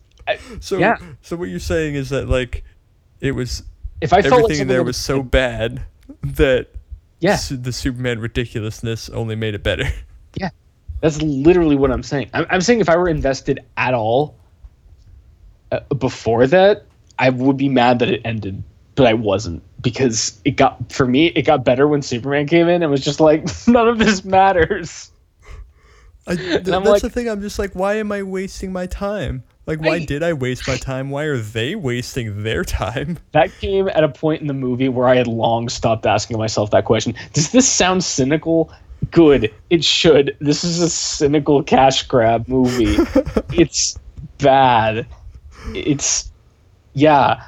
S1: So
S2: Yeah.
S1: so what you're saying is that like it was
S2: if I felt like
S1: everything in there was so bad that
S2: Yeah.
S1: the Superman ridiculousness only made it better.
S2: Yeah, that's literally what I'm saying. I'm, I'm saying if I were invested at all Uh, before that, I would be mad that it ended, but I wasn't because it got for me it got better when Superman came in and was just like none of this matters.
S1: I, th- that's
S2: like-
S1: the thing. I'm just like, why am I wasting my time? Like, why
S2: I-
S1: did I waste my time? Why are they wasting their time?
S2: That came at a point in the movie where I had long stopped asking myself that question. Does this sound cynical? Good. It should. This is a cynical cash grab movie. it's bad. It's yeah.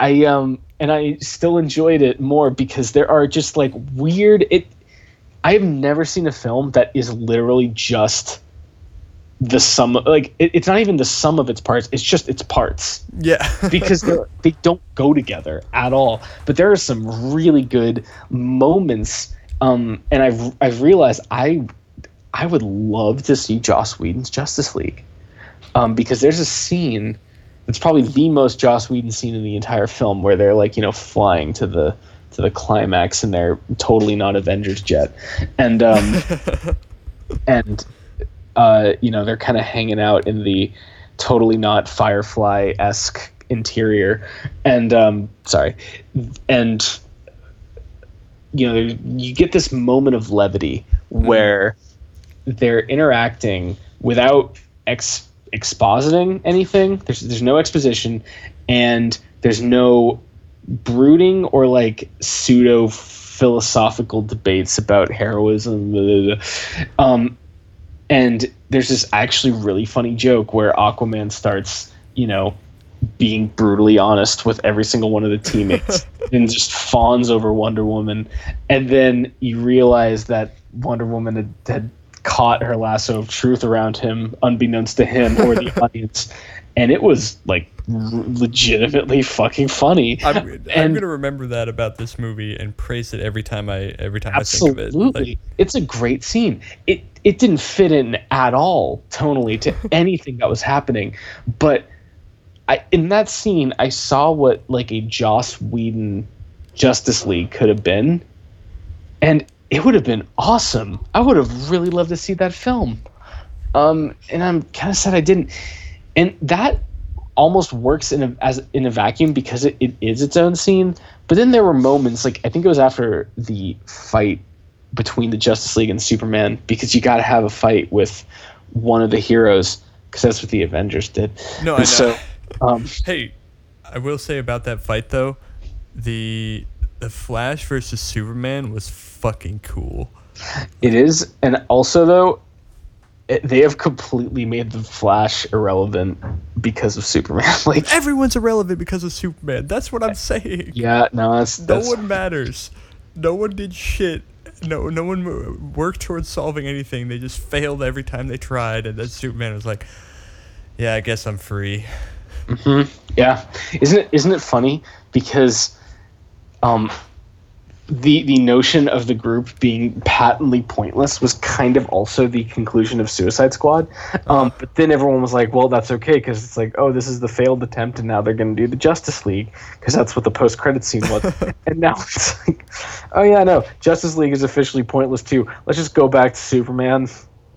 S2: I um and I still enjoyed it more because there are just like weird it I have never seen a film that is literally just the sum like it, it's not even the sum of its parts it's just its parts
S1: Yeah.
S2: because they're, they don't go together at all. But there are some really good moments, um, and I've I've realized I I would love to see Joss Whedon's Justice League, um, because there's a scene that's probably the most Joss Whedon scene in the entire film where they're like you know flying to the to the climax and they're totally not Avengers jet, and um, and uh, you know they're kind of hanging out in the totally not Firefly esque interior, and um, sorry, and you know you get this moment of levity where they're interacting without ex- expositing anything. There's there's no exposition, and there's no brooding or like pseudo philosophical debates about heroism. blah, blah, blah. Um, and there's this actually really funny joke where Aquaman starts, you know, being brutally honest with every single one of the teammates and just fawns over Wonder Woman. And then you realize that Wonder Woman had, had caught her lasso of truth around him, unbeknownst to him or the audience. And it was like r- legitimately fucking funny.
S1: I'm, I'm gonna remember that about this movie and praise it every time I every time I think of it.
S2: Absolutely,
S1: Like,
S2: it's a great scene. It it didn't fit in at all tonally to anything that was happening, but I in that scene I saw what like a Joss Whedon Justice League could have been, and it would have been awesome. I would have really loved to see that film. Um, and I'm kind of sad I didn't. And that almost works in a as in a vacuum because it, it is its own scene. But then there were moments like I think it was after the fight between the Justice League and Superman because you got to have a fight with one of the heroes because that's what the Avengers did.
S1: no, I know.
S2: So, um,
S1: hey, I will say about that fight though, the the Flash versus Superman was fucking cool.
S2: it is, and also though, it, they have completely made the Flash irrelevant because of Superman. like,
S1: Everyone's irrelevant because of Superman. That's what I'm saying.
S2: yeah, no, that's,
S1: No one matters. No one did shit. No, no one worked towards solving anything. They just failed every time they tried, and then Superman was like, "Yeah, I guess I'm free." Mhm.
S2: Yeah, isn't it isn't it funny because um the the notion of the group being patently pointless was kind of also the conclusion of Suicide Squad. Um, but then everyone was like, "Well, that's okay because it's like, oh, this is the failed attempt, and now they're going to do the Justice League because that's what the post credit scene was." and now it's like, "Oh yeah, no, Justice League is officially pointless too. Let's just go back to Superman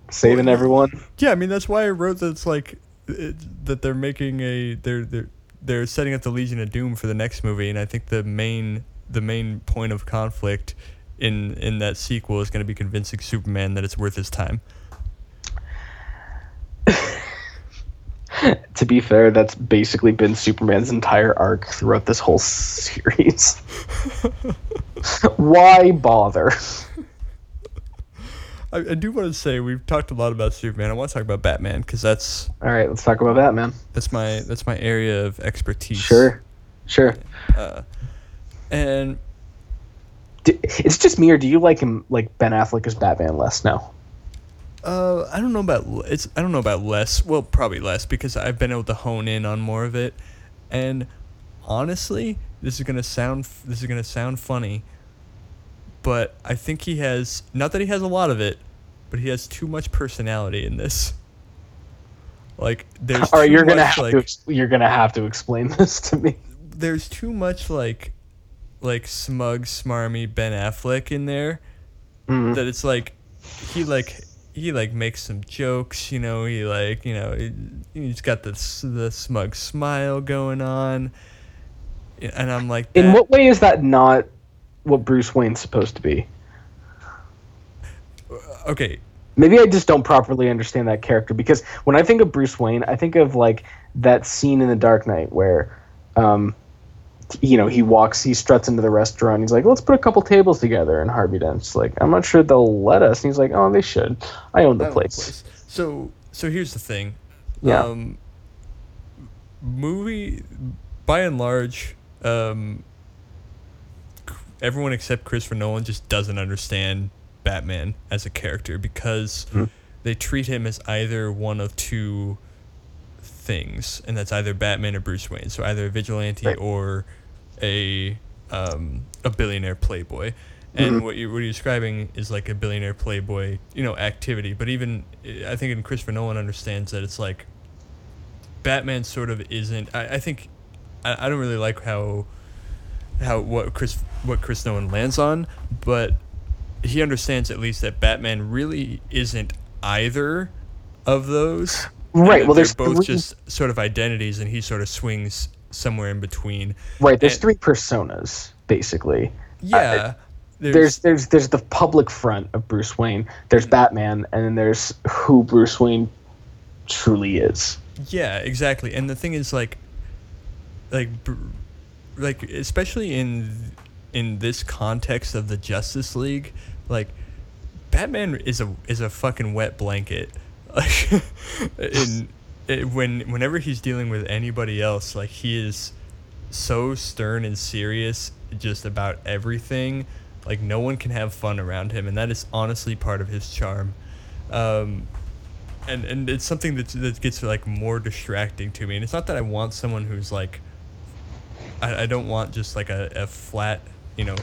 S2: saving everyone."
S1: Yeah, I mean that's why I wrote that it's like it, that they're making a they're they're they're setting up the Legion of Doom for the next movie, and I think the main the main point of conflict in in that sequel is going to be convincing Superman that it's worth his time.
S2: to be fair, that's basically been Superman's entire arc throughout this whole series. Why bother?
S1: I, I do want to say we've talked a lot about Superman. I want to talk about Batman because that's
S2: All right, let's talk about Batman.
S1: that's my that's my area of expertise.
S2: Sure, sure.
S1: Uh, and
S2: it's just me, or do you like him, like Ben Affleck as Batman less now?
S1: Uh, I don't know about it's. I don't know about less. Well, probably less because I've been able to hone in on more of it, and honestly, this is gonna sound this is gonna sound funny, but I think he has not that he has a lot of it, but he has too much personality in this. Like there's
S2: All right, you're gonna have
S1: like,
S2: to you're gonna have to explain this to me.
S1: there's too much like like smug, smarmy Ben Affleck in there.
S2: Mhm.
S1: That it's like he like he like makes some jokes, you know. He like you know he, he's got this the smug smile going on, and I'm like,
S2: In what way is that not what Bruce Wayne's supposed to be?
S1: okay,
S2: Maybe I just don't properly understand that character because when I think of Bruce Wayne, I think of like that scene in The Dark Knight where, um, you know, he walks, he struts into the restaurant. He's like, "Let's put a couple tables together." And Harvey Dent's like, "I'm not sure they'll let us." And he's like, "Oh, they should. I own the
S1: love
S2: place."
S1: So so here's the thing.
S2: Yeah.
S1: Um, movie, by and large, um, everyone except Christopher Nolan just doesn't understand Batman as a character because
S2: Mhm.
S1: they treat him as either one of two things, and that's either Batman or Bruce Wayne. So either a vigilante
S2: Right.
S1: or a um, a billionaire playboy. And
S2: Mhm.
S1: what you what you're describing is like a billionaire playboy, you know, activity. But even I think, in Christopher Nolan understands that it's like Batman sort of isn't. I, I think I, I don't really like how how what Chris what Chris Nolan lands on, but he understands at least that Batman really isn't either of those.
S2: Right. Well,
S1: they're
S2: there's
S1: both
S2: three,
S1: just sort of identities, and he sort of swings somewhere in between.
S2: right. There's
S1: and-
S2: three personas basically.
S1: Yeah, uh,
S2: there's there's there's the public front of Bruce Wayne. There's mm. Batman, and then there's who Bruce Wayne truly is.
S1: Yeah, exactly. And the thing is, like, like, like especially in in this context of the Justice League, like, Batman is a is a fucking wet blanket. Like, in, it, when whenever he's dealing with anybody else, like he is so stern and serious just about everything. Like no one can have fun around him, and that is honestly part of his charm. Um, and and it's something that that gets like more distracting to me. And it's not that I want someone who's like, I, I don't want just like a, a flat, you know,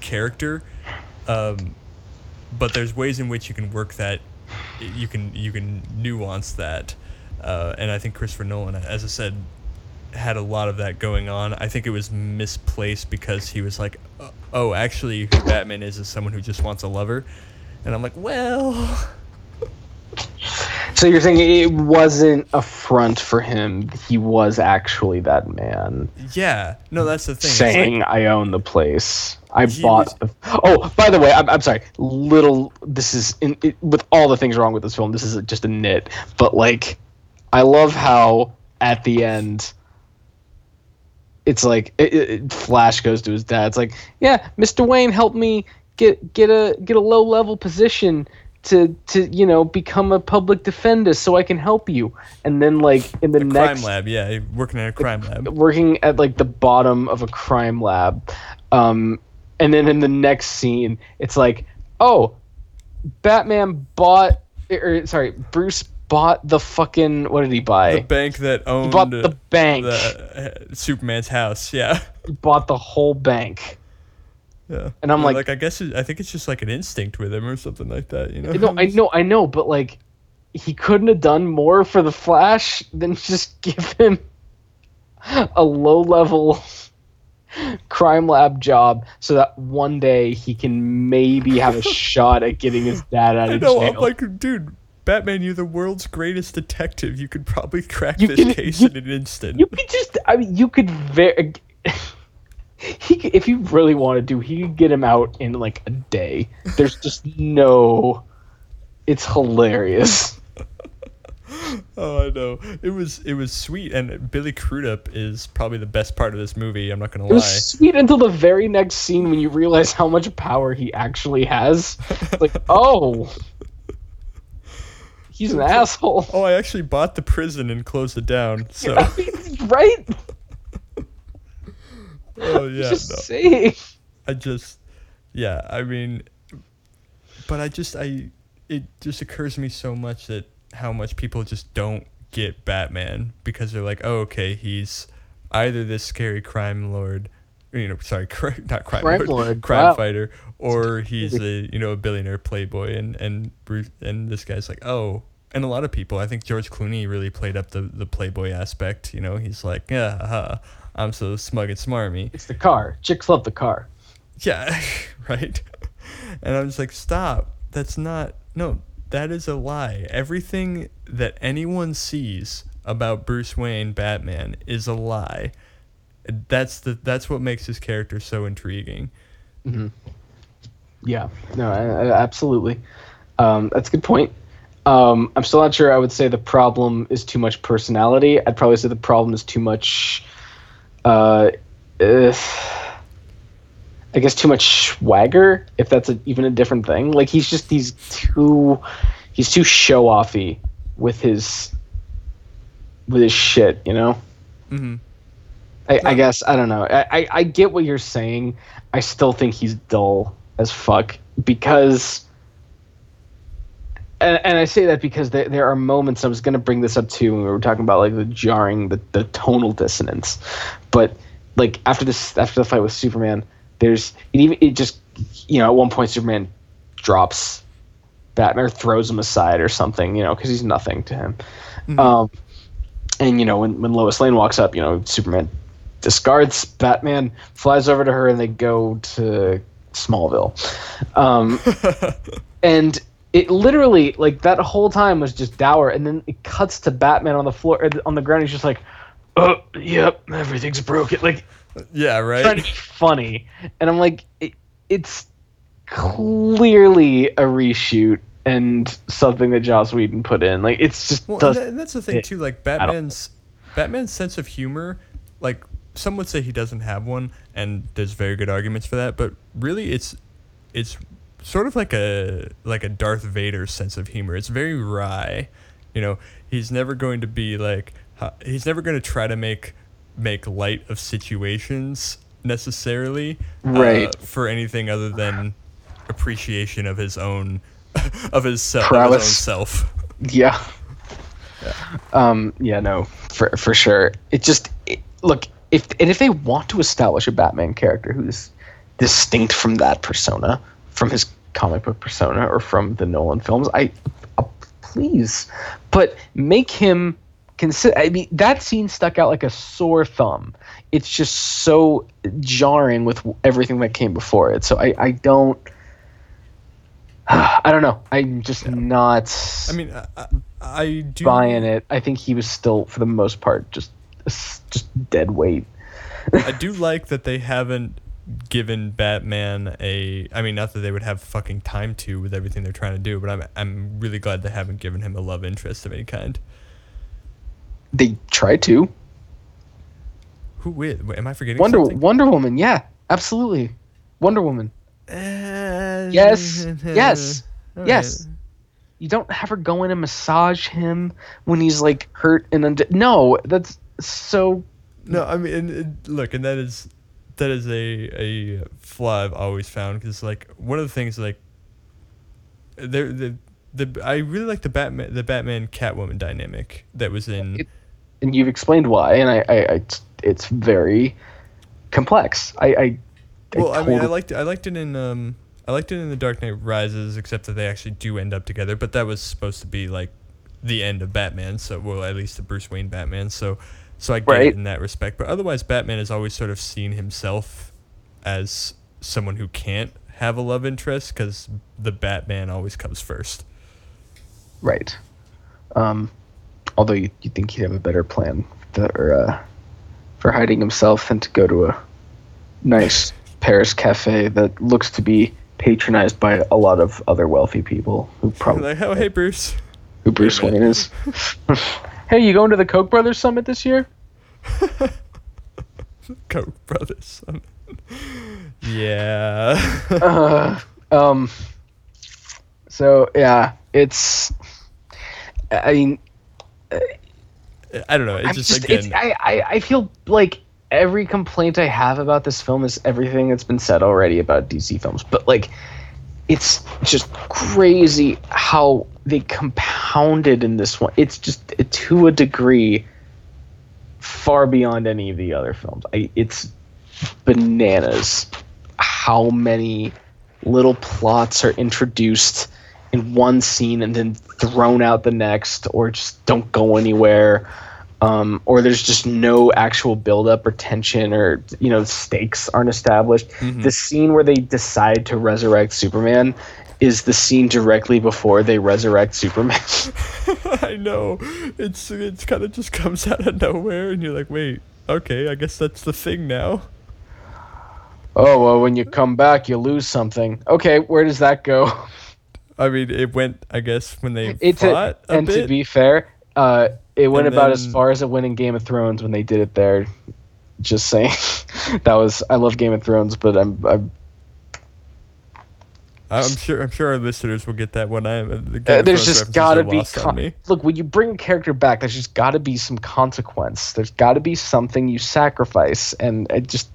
S1: character. Um, but there's ways in which you can work that, you can you can nuance that, uh, and I think Christopher Nolan, as I said, had a lot of that going on. I think it was misplaced because he was like, "Uh, oh, actually, Batman is is someone who just wants a lover, and I'm like, well.
S2: So you're saying it wasn't a front for him. He was actually that man
S1: Yeah, no, that's the thing. It's like-
S2: saying, "I own the place. I bought." The... Oh, by the way, I'm, I'm sorry. Little. This is in, it, with all the things wrong with this film. This is just a nit, but like, I love how at the end. It's like it, it, it- Flash goes to his dad. It's like, yeah, Mr. Wayne helped me get get a get a low level position to to you know become a public defender so I can help you. And then like in the
S1: a
S2: next
S1: crime lab, yeah, working at a crime lab.
S2: working at like the bottom of a crime lab um and then in the next scene it's like oh batman bought or sorry bruce bought the fucking what did he buy
S1: The bank that
S2: he
S1: owned
S2: bought the bank
S1: the, uh, Superman's house, yeah.
S2: he bought the whole bank
S1: Yeah.
S2: And I'm
S1: Yeah,
S2: like-
S1: like I guess it, I think it's just like an instinct with him or something like that, you know.
S2: no i know i know but like he couldn't have done more for the flash than just give him a low level crime lab job so that one day he can maybe have a shot at getting his dad out
S1: I
S2: of
S1: know.
S2: jail.
S1: I'm like, dude, Batman, you're the world's greatest detective. You could probably crack
S2: You
S1: this
S2: can-
S1: case
S2: you-
S1: in an instant.
S2: you could just I mean you could very he if you really wanted to he could get him out in like a day. There's just no it's hilarious.
S1: oh, I know. It was it was sweet, and Billy Crudup is probably the best part of this movie. I'm not gonna
S2: It
S1: lie.
S2: was sweet until the very next scene when you realize how much power he actually has. Like, oh, he's an asshole,
S1: Oh, I actually bought the prison and closed it down. So,
S2: right?
S1: Oh yeah,
S2: Just
S1: no.
S2: saying.
S1: I just, yeah, I mean, but I just, I, it just occurs to me so much that how much people just don't get Batman because they're like, oh, okay, he's either this scary crime lord, you know, sorry, cri- not crime,
S2: Crime
S1: lord,
S2: lord,
S1: crime
S2: wow.
S1: fighter, or he's a, you know, a billionaire playboy, and and Bruce, and this guy's like, oh, and a lot of people. I think George Clooney really played up the the playboy aspect. You know, he's like, yeah, uh, I'm so smug and smarmy.
S2: It's the car. Chicks love the car.
S1: Yeah, right. And I'm just like, stop. That's not. No, that is a lie. Everything that anyone sees about Bruce Wayne Batman is a lie. That's the that's what makes his character so intriguing. Hmm.
S2: Yeah, no, I, I- absolutely. Um, that's a good point. Um, I'm still not sure. I would say the problem is too much personality. I'd probably say the problem is too much. Uh, I guess too much swagger, if that's a, even a different thing. Like he's just he's too he's too show offy with his with his shit, you know.
S1: Mm-hmm.
S2: I, I guess I don't know. I, I, I get what you're saying. I still think he's dull as fuck because, and, and I say that because there, there are moments. I was going to bring this up too when we were talking about like the jarring, the, the tonal dissonance. But like after this, after the fight with Superman, there's it even it just you know at one point Superman drops Batman or throws him aside or something, you know, because he's nothing to him. Um, and you know when when Lois Lane walks up, you know Superman discards Batman, flies over to her, and they go to Smallville. Um, and it literally like that whole time was just dour, and then it cuts to Batman on the floor on the ground. He's just like, "Oh, yep, everything's broken." Like
S1: Yeah, right.
S2: trying to be funny, and I'm like, it, it's clearly a reshoot and something that Joss Whedon put in. Like it's just
S1: Well, and, that- and that's the thing too. Like Batman's Batman's sense of humor, like some would say he doesn't have one, and there's very good arguments for that. But really, it's it's sort of like a like a Darth Vader sense of humor. It's very wry. You know, he's never going to be like ha- he's never going to try to make make light of situations necessarily, uh, for anything other than appreciation of his own of his, se- of his own self.
S2: Yeah. Um. Yeah. No. For for sure. It just it, look if and if they want to establish a Batman character who's distinct from that persona, from his comic book persona, or from the Nolan films, I uh, please, but make him consider. I mean, that scene stuck out like a sore thumb. It's just so jarring with everything that came before it. So I I don't. I don't know. I'm just not
S1: I mean, I, I, I do
S2: buying it. I think he was still, for the most part, just just dead weight.
S1: I do like that they haven't given Batman a. I mean, not that they would have fucking time to with everything they're trying to do, but I'm I'm really glad they haven't given him a love interest of any kind.
S2: They tried to
S1: Who with? Am I forgetting
S2: Wonder
S1: something?
S2: Wonder Woman. Yeah, absolutely. Wonder Woman.
S1: Uh,
S2: Yes, yes,
S1: all
S2: yes. You don't have her go in and massage him when he's like hurt and unde- no, that's so.
S1: No, I mean, and, and look, and that is that is a a flaw I've always found because like one of the things like there the the I really like the Batman the Batman Catwoman dynamic that was in.
S2: It- And you've explained why, and I, I, I it's very complex. I, I,
S1: well, I mean, I liked I liked it in um I liked it in The Dark Knight Rises, except that they actually do end up together. But that was supposed to be like the end of Batman, so well, at least the Bruce Wayne Batman. So, so I get
S2: Right.
S1: it in that respect. But otherwise, Batman has always sort of seen himself as someone who can't have a love interest because the Batman always comes first.
S2: Right. Um, although you you think he'd have a better plan for uh, for hiding himself than to go to a nice Paris cafe that looks to be patronized by a lot of other wealthy people who probably
S1: like, oh hey Bruce,
S2: who Bruce Wayne is. hey, you going to the Koch brothers summit this year?
S1: Koch brothers. Summit. yeah.
S2: uh, um. So yeah, it's. I mean,
S1: I don't know. It's
S2: I'm
S1: just,
S2: just,
S1: again.
S2: it's, I, I, I feel like every complaint I have about this film is everything that's been said already about DC films. But like, it's just crazy how they compounded in this one. It's just to a degree far beyond any of the other films. I, it's bananas how many little plots are introduced in one scene and then thrown out the next, or just don't go anywhere. Um, or there's just no actual buildup or tension or you know stakes aren't established.
S1: Mhm.
S2: The scene where they decide to resurrect Superman is the scene directly before they resurrect Superman.
S1: I know. It's it's kind of just comes out of nowhere, and you're like, wait, okay, I guess that's the thing now.
S2: oh well, when you come back, you lose something. Okay, where does that go?
S1: I mean, it went, I guess, when they
S2: It's a,
S1: fought a,
S2: and
S1: bit.
S2: to be fair, uh, it went
S1: And
S2: about as far as it went in Game of Thrones when they did it there. Just saying, that was I love Game of Thrones, but I'm, I'm
S1: I'm sure. I'm sure our listeners will get that when I'm. The
S2: Uh, there's just got to be con- look when you bring a character back. There's just got to be some consequence. There's got to be something you sacrifice, and it just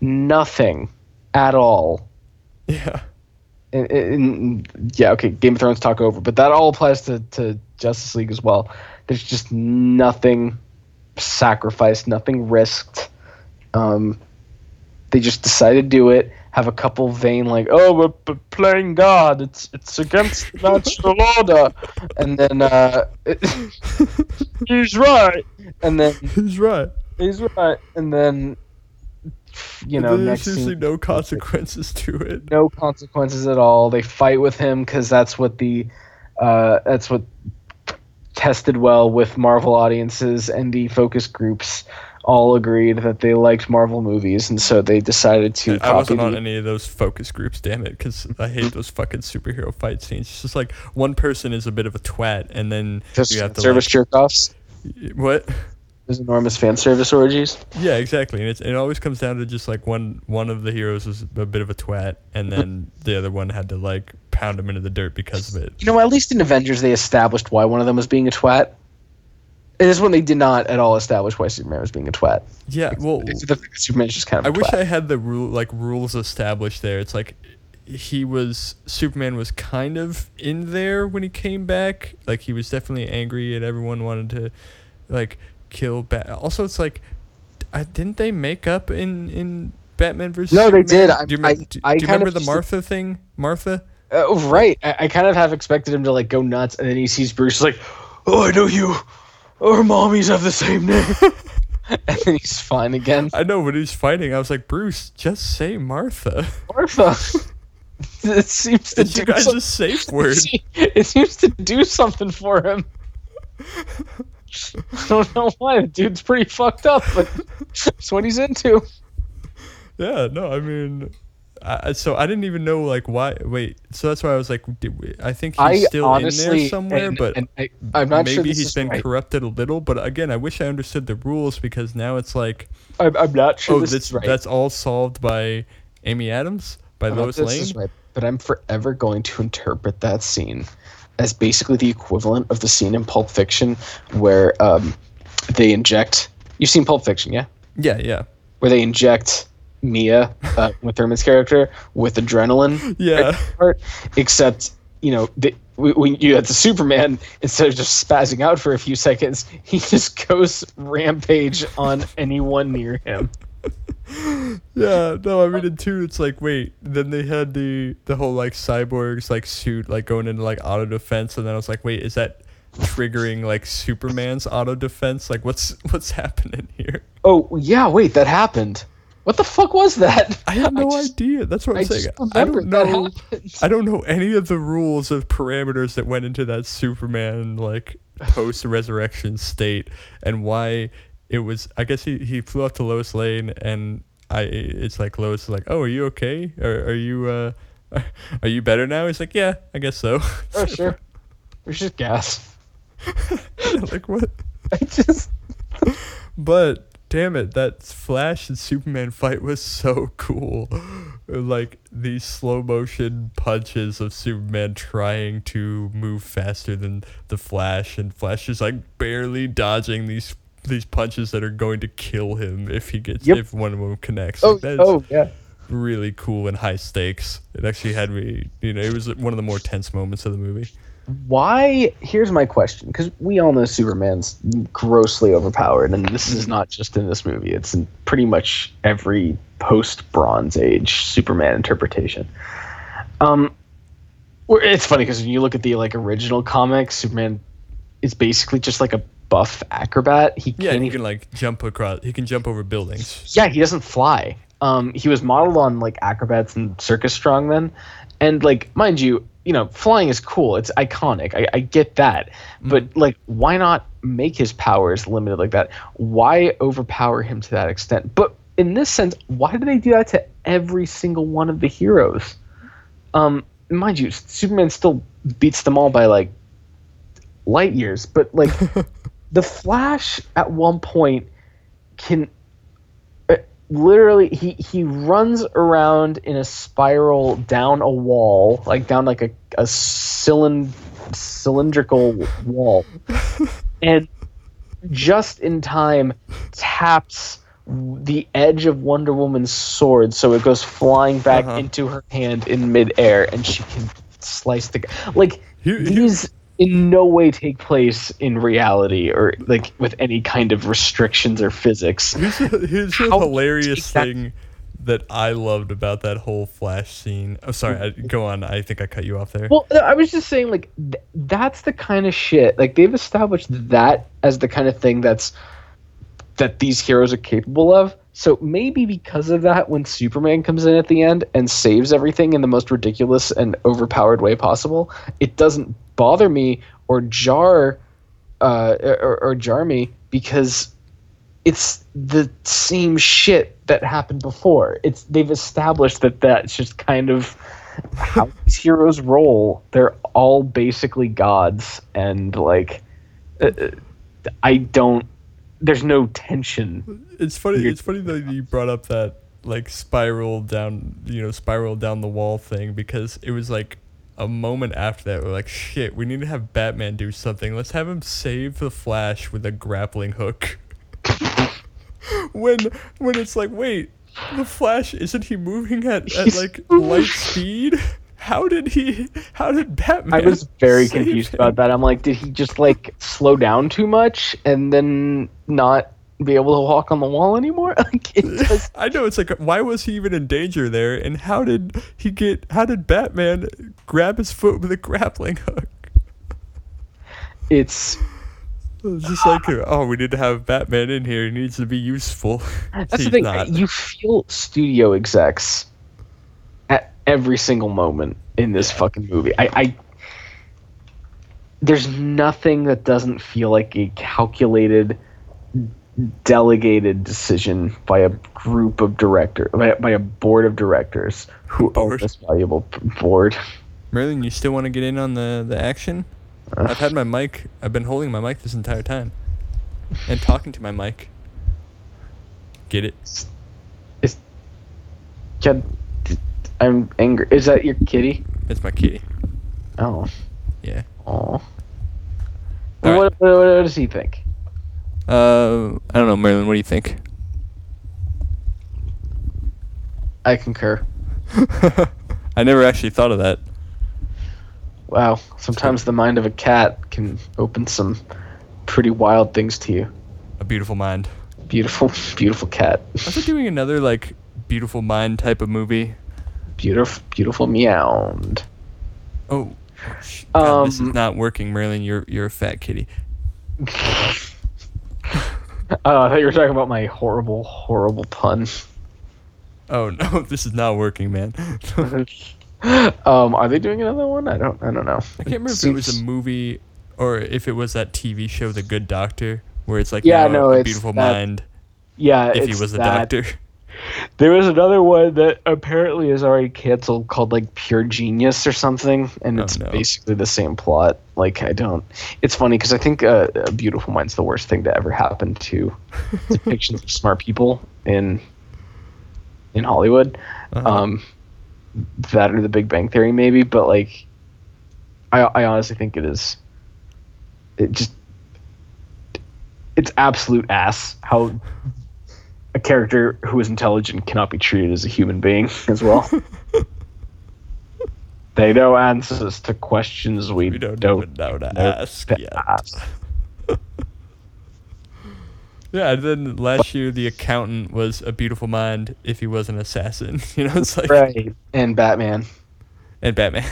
S2: nothing at all.
S1: Yeah.
S2: And- and- yeah, okay, Game of Thrones talk over, but that all applies to, to Justice League as well. There's just nothing sacrificed, nothing risked. Um, they just decided to do it. Have a couple vain like, oh, we're p- playing God. It's it's against natural order, and then uh, he's right, and then
S1: He's right.
S2: he's right, and then you know
S1: there's
S2: next
S1: usually
S2: scene,
S1: no consequences to it.
S2: no consequences at all. They fight with him because that's what the uh, that's what tested well with Marvel audiences and the focus groups all agreed that they liked Marvel movies, and so they decided to
S1: I wasn't on any of those focus groups, damn it, because I hate those fucking superhero fight scenes. It's just like one person is a bit of a twat, and then
S2: Just
S1: you have to
S2: service
S1: like,
S2: jerk offs.
S1: what?
S2: There's enormous fan service orgies.
S1: Yeah, exactly. And it's, it always comes down to just like one one of the heroes was a bit of a twat, and then the other one had to like pound him into the dirt because of it.
S2: You know, at least in Avengers, they established why one of them was being a twat. And this one, they did not at all establish why Superman was being a twat.
S1: Yeah, well,
S2: Superman's just kind
S1: I
S2: of. a
S1: wish. I had the rule like rules established there. It's like he was Superman was kind of in there when he came back. Like he was definitely angry and everyone wanted to like kill Bat. Also, it's like I didn't they make up in in Batman versus
S2: No, they
S1: Superman?
S2: did. I-
S1: Do you,
S2: I-
S1: do, do you remember the
S2: just-
S1: Martha thing? Martha?
S2: Uh, right. I, I kind of have expected him to like go nuts, and then he sees Bruce like, "Oh, I know you. Our mommies have the same name." and then he's fine again.
S1: I know when he's fighting, I was like, Bruce, just say Martha.
S2: Martha. it seems to
S1: It's
S2: do
S1: you guys'
S2: some-
S1: safe word.
S2: It seems to do something for him. I don't know why. The dude's pretty fucked up, but that's what he's into.
S1: Yeah, no, I mean, I, so I didn't even know like why. Wait, so that's why I was like, we, I think he's
S2: I
S1: still in there somewhere,
S2: and-
S1: but
S2: and I, I'm not
S1: maybe
S2: sure
S1: he's been
S2: right.
S1: corrupted a little. But again, I wish I understood the rules because now it's like,
S2: I'm, I'm not sure
S1: oh,
S2: this right.
S1: that's all solved by Amy Adams by
S2: I
S1: Lois Lane.
S2: right, but I'm forever going to interpret that scene as basically the equivalent of the scene in Pulp Fiction where um, they inject. You've seen Pulp Fiction, yeah?
S1: Yeah, yeah,
S2: Where they inject Mia, uh, with Thurman's character, with adrenaline.
S1: yeah.
S2: part, except you know the, when you had the Superman, instead of just spazzing out for a few seconds, he just goes rampage on anyone near him.
S1: Yeah, no, I mean in two, it's like wait. Then they had the the whole like cyborgs like suit like going into like auto defense, and then I was like, wait, is that triggering like Superman's auto defense? Like, what's what's happening here?
S2: Oh yeah, wait, that happened. What the fuck was that?
S1: I have no
S2: just-
S1: idea. That's what I'm
S2: I
S1: saying. I don't know. I don't know any of the rules of parameters that went into that Superman like post resurrection state and why it was. I guess he he flew up to Lois Lane and I. It's like Lois is like, oh, are you okay? Are are you uh, are you better now? He's like, yeah, I guess so.
S2: Oh sure, there's just gas.
S1: like what?
S2: I just
S1: But damn it, that Flash and Superman fight was so cool. Like these slow motion punches of Superman trying to move faster than the Flash, and Flash is like barely dodging these these punches that are going to kill him if he gets
S2: Yep.
S1: if one of them connects.
S2: oh
S1: Like,
S2: oh yeah.
S1: really cool and high stakes. It actually had me, you know, it was one of the more tense moments of the movie.
S2: Why? Here's my question, because we all know Superman's grossly overpowered, and this is not just in this movie; it's in pretty much every post Bronze Age Superman interpretation. Um, It's funny because when you look at the like original comics, Superman is basically just like a buff acrobat. He
S1: Yeah,
S2: can't
S1: he can like jump across. He can jump over buildings.
S2: yeah, he doesn't fly. Um, he was modeled on like acrobats and circus strongmen, and like mind you, you know, flying is cool. It's iconic. I, I get that, but like, why not make his powers limited like that? Why overpower him to that extent? But in this sense, why do they do that to every single one of the heroes? Um, mind you, Superman still beats them all by like light years, but like the Flash at one point can uh, literally he he runs around in a spiral down a wall, like down like a a cylind cylindrical wall, and just in time taps the edge of Wonder Woman's sword so it goes flying back
S1: Uh-huh.
S2: into her hand in midair and she can slice the guy. like
S1: Here- here-
S2: these in no way take place in reality or like with any kind of restrictions or physics.
S1: Here's a, here's a
S2: How do you
S1: hilarious
S2: take that-
S1: thing that I loved about that whole Flash scene. Oh, sorry. I, go on. I think I cut you off there.
S2: Well, I was just saying, like, th- that's the kind of shit. Like, they've established that as the kind of thing that's that these heroes are capable of. So maybe because of that, when Superman comes in at the end and saves everything in the most ridiculous and overpowered way possible, it doesn't bother me or jar uh, or, or jar me because it's the same shit that happened before. It's they've established that that's just kind of how these heroes roll. They're all basically gods, and like, uh, uh, I don't. There's no tension.
S1: It's funny. It's funny that you brought up that like spiral down, you know, spiral down the wall thing because it was like a moment after that we're like, shit, we need to have Batman do something. Let's have him save the Flash with a grappling hook. when when it's like, wait, the Flash isn't he moving at, at like light speed? How did he? How did Batman?
S2: I was very confused
S1: him?
S2: about that. I'm like, did he just like slow down too much and then not be able to walk on the wall anymore? Like, just
S1: I know it's like why was he even in danger there and how did he get how did Batman grab his foot with a grappling hook?
S2: it's
S1: It's just like oh we need to have Batman in here he needs to be useful.
S2: That's the thing.
S1: not.
S2: You feel studio execs every single moment in this fucking movie. I, I there's nothing that doesn't feel like a calculated, delegated decision by a group of directors by, by a board of directors who own this valuable board.
S1: Merlin, you still want to get in on the the action? Uh. I've had my mic. I've been holding my mic this entire time, and talking to my mic. Get it?
S2: Is, God, I'm angry. Is that your kitty?
S1: It's my kitty.
S2: Oh,
S1: Yeah.
S2: oh.
S1: All
S2: What, what, what does he think?
S1: Uh, I don't know, Merlin. What do you think?
S2: I concur.
S1: I never actually thought of that.
S2: Wow, sometimes the mind of a cat can open some pretty wild things to you.
S1: A beautiful mind.
S2: Beautiful, beautiful cat.
S1: Are they doing another like beautiful mind type of movie?
S2: Beautiful, beautiful meowed.
S1: Oh, God, this is
S2: Um,
S1: not working, Merlin. You're you're a fat kitty.
S2: Oh, I thought you were talking about my horrible, horrible pun.
S1: Oh no, this is not working, man.
S2: um, are they doing another one? I don't, I don't know.
S1: I can't remember if it was a movie or if it was that TV show, The Good Doctor, where it's like
S2: Yeah, no,
S1: a
S2: it's
S1: beautiful
S2: that-
S1: mind
S2: Yeah,
S1: if he was a
S2: that.
S1: doctor.
S2: There was another one that apparently is already canceled called like Pure Genius or something, and
S1: Oh,
S2: it's
S1: no.
S2: basically the same plot. Like I don't. It's funny because I think uh, a Beautiful Mind's the worst thing to ever happen to depictions of smart people in in Hollywood.
S1: Uh-huh.
S2: Um, that or The Big Bang Theory maybe, but like, I I honestly think it is. It just. It's absolute ass how a character who is intelligent cannot be treated as a human being as well. they know answers to questions we,
S1: we don't,
S2: don't
S1: know to
S2: know
S1: ask
S2: to ask.
S1: Yeah, and then last year the accountant was a beautiful mind if he was an assassin. You know, it's like
S2: Right. And Batman.
S1: and Batman.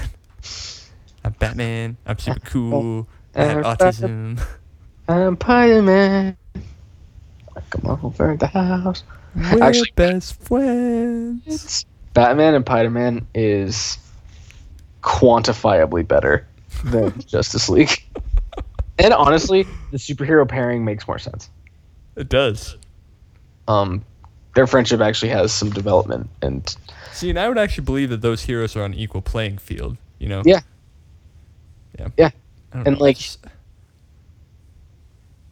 S1: I'm Batman. I'm super cool. I have autism.
S2: I'm Spider-Man. Come over the house.
S1: We're
S2: Actually-
S1: best friends.
S2: Batman and Spider-Man is quantifiably better than Justice League. And honestly, the superhero pairing makes more sense.
S1: It does.
S2: Um, their friendship actually has some development, and
S1: See, and I would actually believe that those heroes are on equal playing field. You know.
S2: Yeah.
S1: Yeah.
S2: Yeah. And,
S1: know,
S2: like-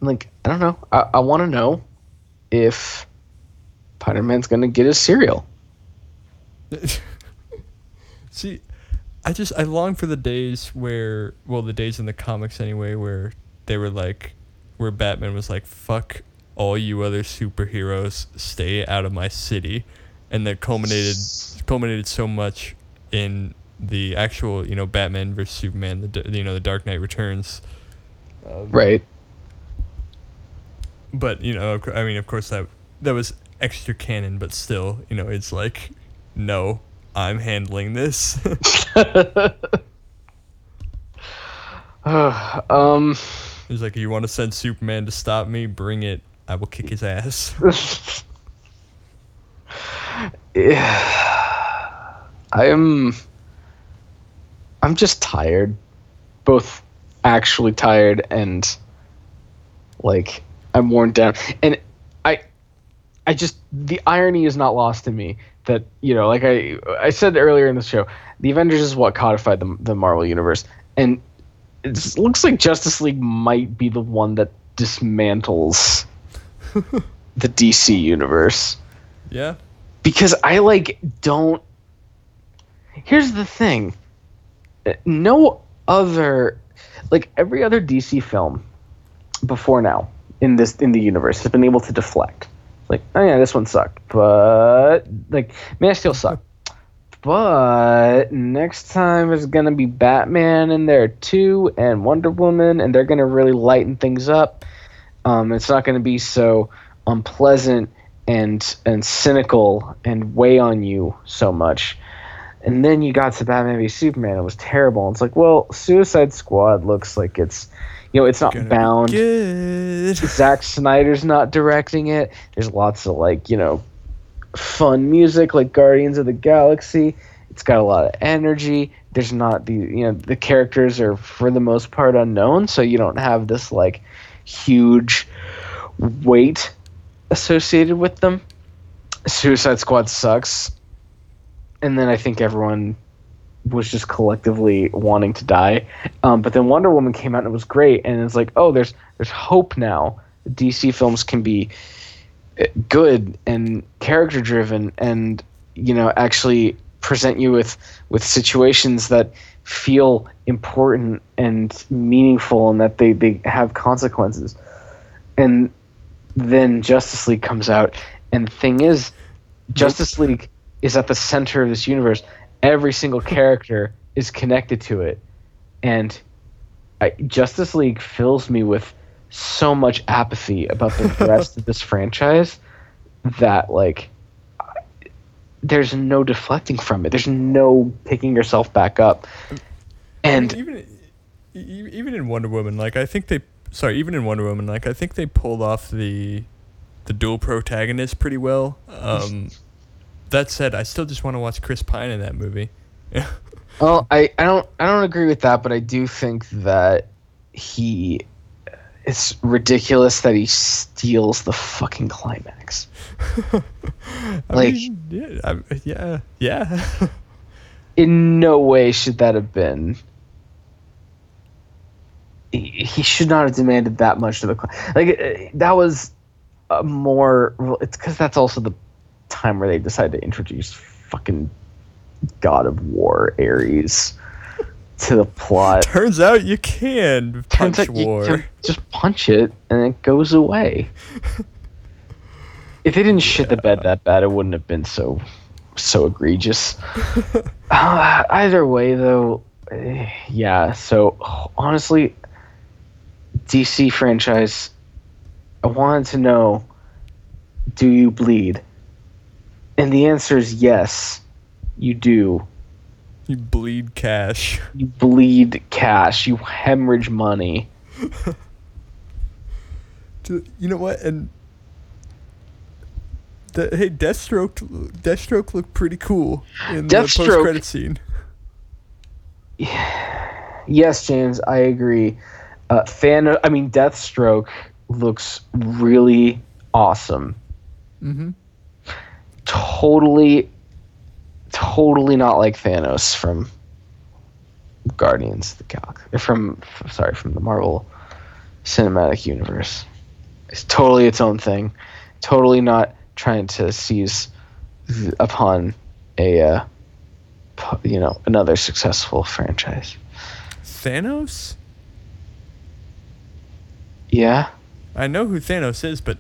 S2: like I don't know. I, I want to know if Spider-Man's gonna get his cereal.
S1: See, I just I long for the days where well the days in the comics anyway where they were like where Batman was like fuck all you other superheroes stay out of my city and that culminated culminated so much in the actual you know Batman versus Superman the you know the Dark Knight Returns
S2: Right.
S1: But you know I mean of course that that was extra canon but still you know it's like no I'm handling this
S2: um.
S1: He's like, you want to send Superman to stop me? Bring it. I will kick his ass.
S2: yeah. I'm I'm just tired. Both actually tired and like I'm worn down. And I I just the irony is not lost to me that, you know, like I I said earlier in the show, the Avengers is what codified the the Marvel universe. And it looks like Justice League might be the one that dismantles the DC universe
S1: yeah.
S2: because I like don't. Here's the thing. Uh, No other, like every other DC film before now in this in the universe has been able to deflect. Like, oh yeah, this one sucked, but like Man of Steel sucked. But next time is gonna be Batman in there too, and Wonder Woman, and they're gonna really lighten things up. Um, it's not gonna be so unpleasant and and cynical and weigh on you so much. And then you got to Batman v Superman. It was terrible. It's like, well, Suicide Squad looks like it's, you know, it's not bound. Zack Snyder's not directing it. There's lots of like, you know, fun music like Guardians of the Galaxy. It's got a lot of energy. There's not the you know the characters are for the most part unknown, so you don't have this like huge weight associated with them. Suicide Squad sucks. And then I think everyone was just collectively wanting to die. Um, but then Wonder Woman came out and it was great, and it's like, oh, there's there's hope now. DC films can be uh, good and character driven, and you know actually present you with with situations that feel important and meaningful, and that they they have consequences. And then Justice League comes out, and the thing is, Justice League is at the center of this universe. Every single character is connected to it, and I, Justice League fills me with so much apathy about the rest of this franchise that like there's no deflecting from it. There's no picking yourself back up. And
S1: even e- even in Wonder Woman, like I think they sorry, even in Wonder Woman, like I think they pulled off the the dual protagonist pretty well. Um, that said, I still just want to watch Chris Pine in that movie.
S2: well, I, I don't I don't agree with that, but I do think that he it's ridiculous that he steals the fucking climax. Like-
S1: mean, yeah, I, yeah, yeah.
S2: in no way should that have been. He, should not have demanded that much to the like. uh, That was a more. It's because that's also the time where they decided to introduce fucking God of War Ares to the plot.
S1: Turns out you can punch
S2: Turns out you
S1: war.
S2: can just punch it and it goes away. if they didn't shit the bed that bad, it wouldn't have been so so egregious. Uh, either way, though, eh, yeah. So honestly, DC franchise, I wanted to know: Do you bleed? And the answer is yes, you do.
S1: You bleed cash.
S2: You bleed cash. You hemorrhage money.
S1: You know what? And the, hey, Deathstroke, Deathstroke looked pretty cool in the
S2: Deathstroke-
S1: post-credit scene.
S2: Yes, James, I agree. Uh, fan, I mean, Deathstroke looks really awesome.
S1: Mm-hmm.
S2: Totally, totally not like Thanos from Guardians of the Galaxy. From, sorry, from the Marvel Cinematic Universe. It's totally its own thing. Totally not trying to seize upon a, uh, you know, another successful franchise.
S1: Thanos?
S2: Yeah.
S1: I know who Thanos is, but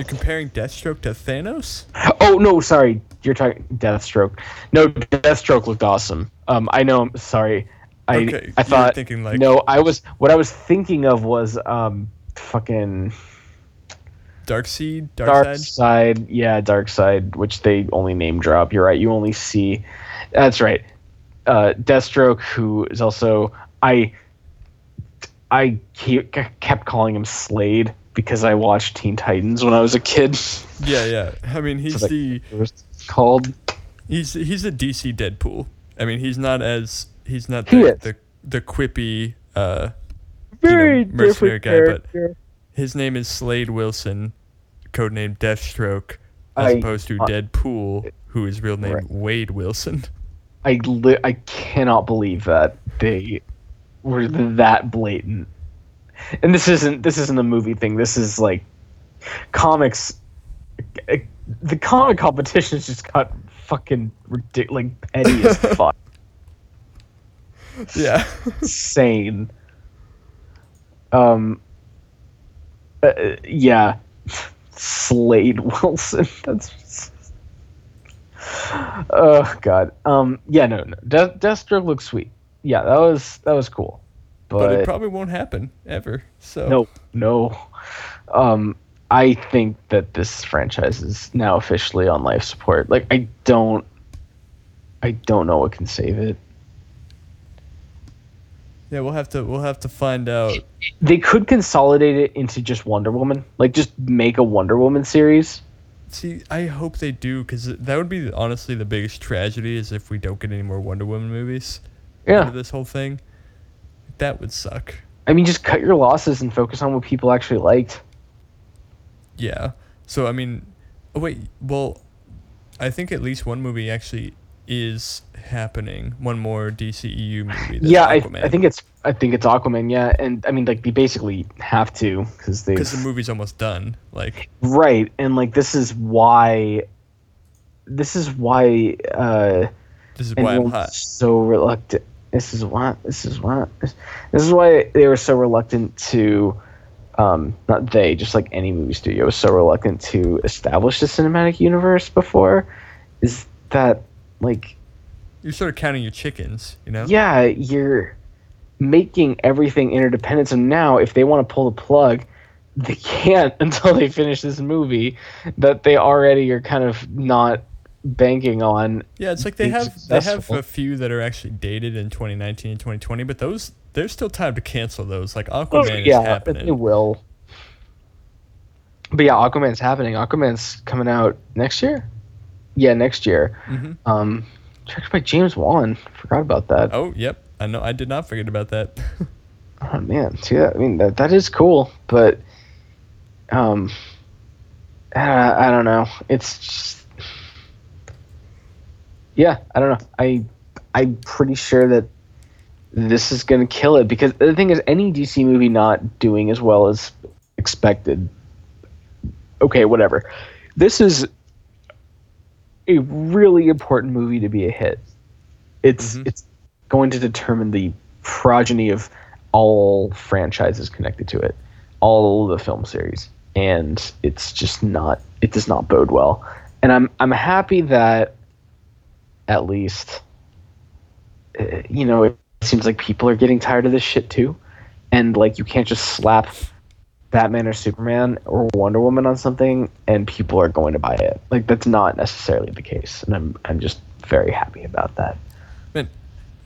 S1: you're comparing Deathstroke to Thanos?
S2: Oh no, sorry. You're talking Deathstroke. No, Deathstroke looked awesome. Um, I know. I'm sorry. I
S1: Okay,
S2: I thought
S1: thinking, like-
S2: no. I was what I was thinking of was um fucking
S1: Darkseid?
S2: Dark
S1: Darkseid?
S2: Side. Yeah, Darkseid, which they only name drop. You're right. You only see. That's right. Uh, Deathstroke, who is also I. I kept calling him Slade because I watched Teen Titans when I was a kid.
S1: Yeah, yeah. I mean, he's
S2: like-
S1: the
S2: called
S1: he's he's a DC Deadpool. I mean, he's not as he's not the
S2: is.
S1: the, the quippy uh
S2: very
S1: mercenary
S2: different
S1: guy, but- his name is Slade Wilson, codenamed Deathstroke, as
S2: I-
S1: opposed to
S2: uh,
S1: Deadpool, who is real name
S2: Right.
S1: Wade Wilson.
S2: I li- I cannot believe that they were that blatant. And this isn't this isn't a movie thing. This is like comics. The comic competitions just got fucking ridiculous, like petty as fuck,
S1: Yeah.
S2: insane. Um. uh, yeah, Slade Wilson. That's. Oh God. Um. Yeah. No. No. Death, Deathstroke looks sweet. Yeah. That was that was cool.
S1: But
S2: But,
S1: it probably won't happen ever. So
S2: no. No. Um. I think that this franchise is now officially on life support. Like I don't. I don't know what can save it.
S1: yeah, we'll have to we'll have to find out.
S2: They could consolidate it into just Wonder Woman. Like just make a Wonder Woman series.
S1: See, I hope they do because that would be honestly the biggest tragedy is if we don't get any more Wonder Woman movies
S2: Yeah.
S1: this whole thing. That would suck.
S2: I mean, just cut your losses and focus on what people actually liked.
S1: Yeah. So I mean, oh wait. Well, I think at least one movie actually is happening. One more DCEU movie.
S2: yeah, I. I think it's I think it's Aquaman. Yeah, and I mean like they basically have to because they
S1: because the movie's almost done. Like,
S2: right and like this is why this is why uh
S1: this is why I'm hot.
S2: so reluctant. This is why this is why this, this is why they were so reluctant to um not they just like any movie studio was so reluctant to establish the cinematic universe before is that like
S1: You're sort of counting your chickens, you know?
S2: yeah, you're making everything interdependent. So now, if they want to pull the plug, they can't until they finish this movie that they already are kind of not banking on.
S1: Yeah, it's like they have they have a few that are actually dated in 2019 and 2020, but those there's still time to cancel those. Like Aquaman
S2: Oh, yeah,
S1: is happening.
S2: will. But yeah, Aquaman's happening. Aquaman's coming out next year. Yeah, next year.
S1: hmm
S2: Um, directed by James Wan. Forgot about that.
S1: Oh, yep. I know. I did not forget about that.
S2: Oh man, see that? I mean, that that is cool, but um, I, I don't know. It's just, yeah, I don't know. I I'm pretty sure that this is gonna kill it because the thing is, any DC movie not doing as well as expected. Okay, whatever. This is a really important movie to be a hit. It's
S1: Mhm.
S2: it's going to determine the progeny of all franchises connected to it, all the film series, and it's just not. It does not bode well. And I'm I'm happy that at least uh, you know it seems like people are getting tired of this shit too, and like you can't just slap Batman or Superman or Wonder Woman on something and people are going to buy it. Like that's not necessarily the case, and I'm I'm just very happy about that.
S1: Man,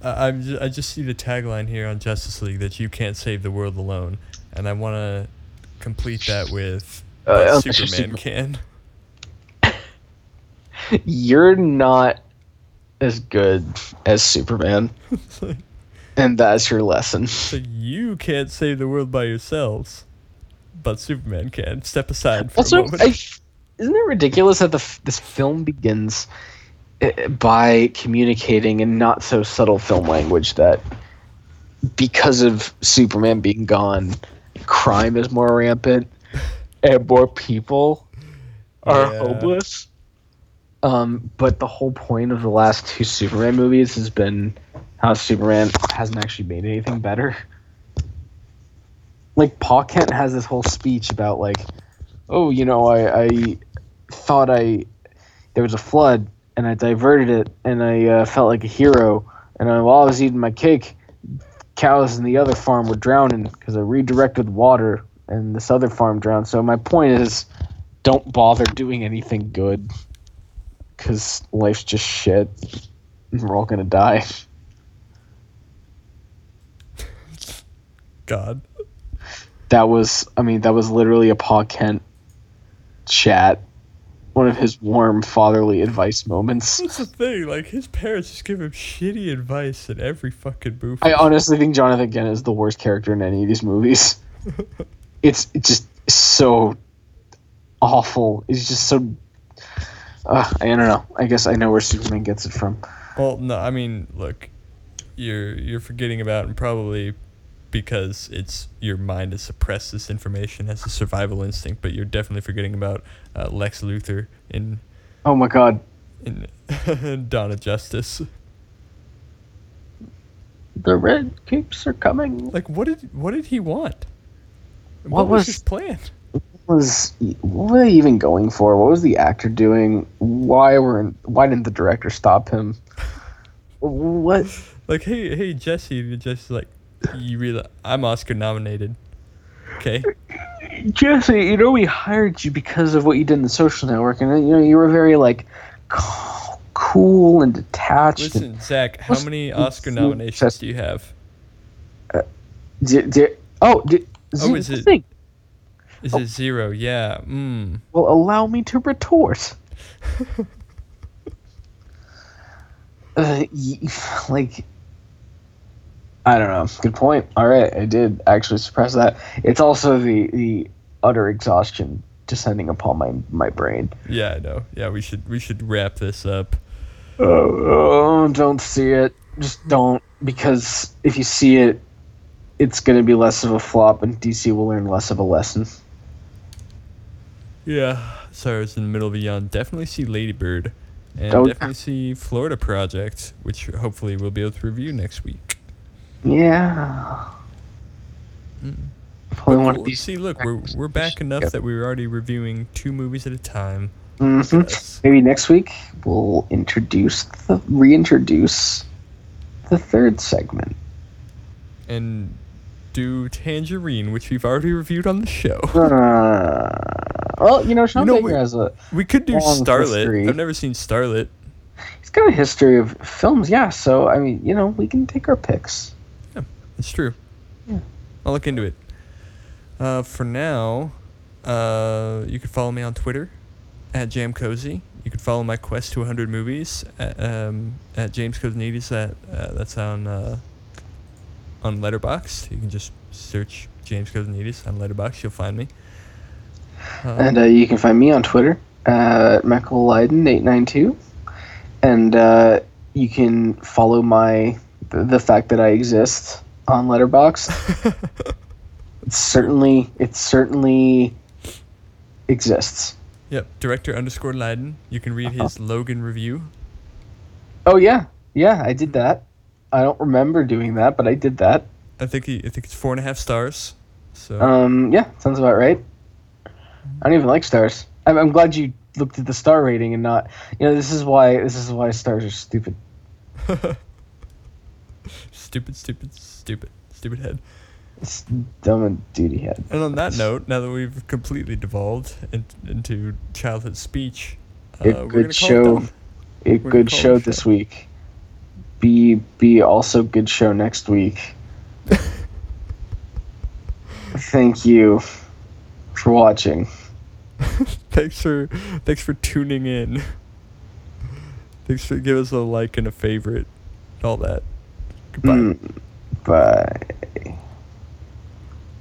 S1: I, just see the tagline here on Justice League that you can't save the world alone, and I want to complete that with
S2: Uh,
S1: but
S2: unless you're
S1: Superman
S2: Super-
S1: can.
S2: You're not as good as Superman,
S1: like-
S2: and that's your lesson.
S1: so you can't save the world by yourselves, but Superman can. Step aside for a
S2: Also,
S1: moment.
S2: I, isn't it ridiculous that the this film begins uh, by communicating in not so subtle film language that because of Superman being gone, crime is more rampant and more people are
S1: Yeah.
S2: homeless. Um, but the whole point of the last two Superman movies has been how Superman hasn't actually made anything better. Like Pa Kent has this whole speech about like, oh, you know, I, I thought I there was a flood and I diverted it and I uh, felt like a hero and I, while I was eating my cake, cows in the other farm were drowning because I redirected water and this other farm drowned. So my point is, don't bother doing anything good because life's just shit. and We're all gonna die.
S1: God.
S2: That was, I mean, that was literally a Pa Kent chat. One of his warm fatherly advice moments.
S1: That's the thing. Like his parents just give him shitty advice in every fucking movie.
S2: I honestly think Jonathan Kent is the worst character in any of these movies. It's it's just so awful. It's just so. Uh, I don't know. I guess I know where Superman gets it from.
S1: Well, no, I mean, look, you're you're forgetting about and probably because it's your mind has suppressed this information as a survival instinct, but you're definitely forgetting about uh, Lex Luthor in
S2: Oh my god.
S1: in Dawn of Justice.
S2: The red capes are coming.
S1: Like, what did what did he want?
S2: What
S1: was,
S2: was-
S1: his plan?
S2: Was what were they even going for? What was the actor doing? Why weren't why didn't the director stop him? What?
S1: Like, hey, hey, Jesse, and Jesse's like, you realize I'm Oscar nominated. Okay.
S2: Jesse, you know we hired you because of what you did in the Social Network, and you know you were very like cool and detached. and-
S1: Listen, Zack, how many Oscar nominations uh, do you have?
S2: Di- di- oh, di-
S1: Oh, is it-
S2: thing.
S1: Is
S2: Oh.
S1: it zero? Yeah. Mm.
S2: Well, allow me to retort. uh, like, I don't know. Good point. All right, I did actually suppress that. It's also the the utter exhaustion descending upon my my brain.
S1: Yeah, I know. Yeah, we should we should wrap this up.
S2: Oh, don't see it. Just don't, because if you see it, it's going to be less of a flop, and DC will learn less of a lesson.
S1: Yeah. Sorry, I was in the middle of a yawn. Definitely see Ladybird, and
S2: Oh.
S1: definitely see Florida Project, which hopefully we'll be able to review next week.
S2: Yeah.
S1: Mm.
S2: Probably one of these.
S1: see, look, we're we're back enough that we were already reviewing two movies at a time.
S2: Mhm.
S1: Yes.
S2: Maybe next week we'll introduce the reintroduce the third segment.
S1: And do Tangerine, which we've already reviewed on the show.
S2: Uh, well, you know, Sean
S1: You know,
S2: Baker
S1: we-
S2: has a
S1: We could do Starlet.
S2: history.
S1: I've never seen Starlet.
S2: he's got a history of films, yeah. So I mean, you know, we can take our picks.
S1: Yeah, it's true.
S2: Yeah.
S1: I'll look into it. Uh, for now, uh, you can follow me on Twitter at JamCozy. You can follow my quest to 100 movies at, um, at James Cosnides. That uh, that's on uh, on Letterboxd. You can just search James Cosnides on Letterboxd. You'll find me. Uh,
S2: And uh, you can find me on Twitter at McElleiden892. And uh, you can follow my the, the fact that I exist on Letterboxd. It's certainly it certainly exists.
S1: yep, director underscore Leiden. You can read his Logan review.
S2: Oh yeah, yeah, I did that. I don't remember doing that, but I did that.
S1: I think he, I think it's four and a half stars. So
S2: Um, yeah, sounds about right. I don't even like stars. I'm, I'm glad you looked at the star rating and not. You know, this is why this is why stars are stupid.
S1: stupid, stupid, stupid, stupid head.
S2: It's dumb and duty head.
S1: And on that note, now that we've completely devolved in, into childhood speech, uh,
S2: A good show. A good show this
S1: show.
S2: week. Be be also good show next week. Thank you for watching.
S1: thanks for thanks for tuning in. Thanks for give us a like and a favorite, all that. Goodbye.
S2: Mm, bye.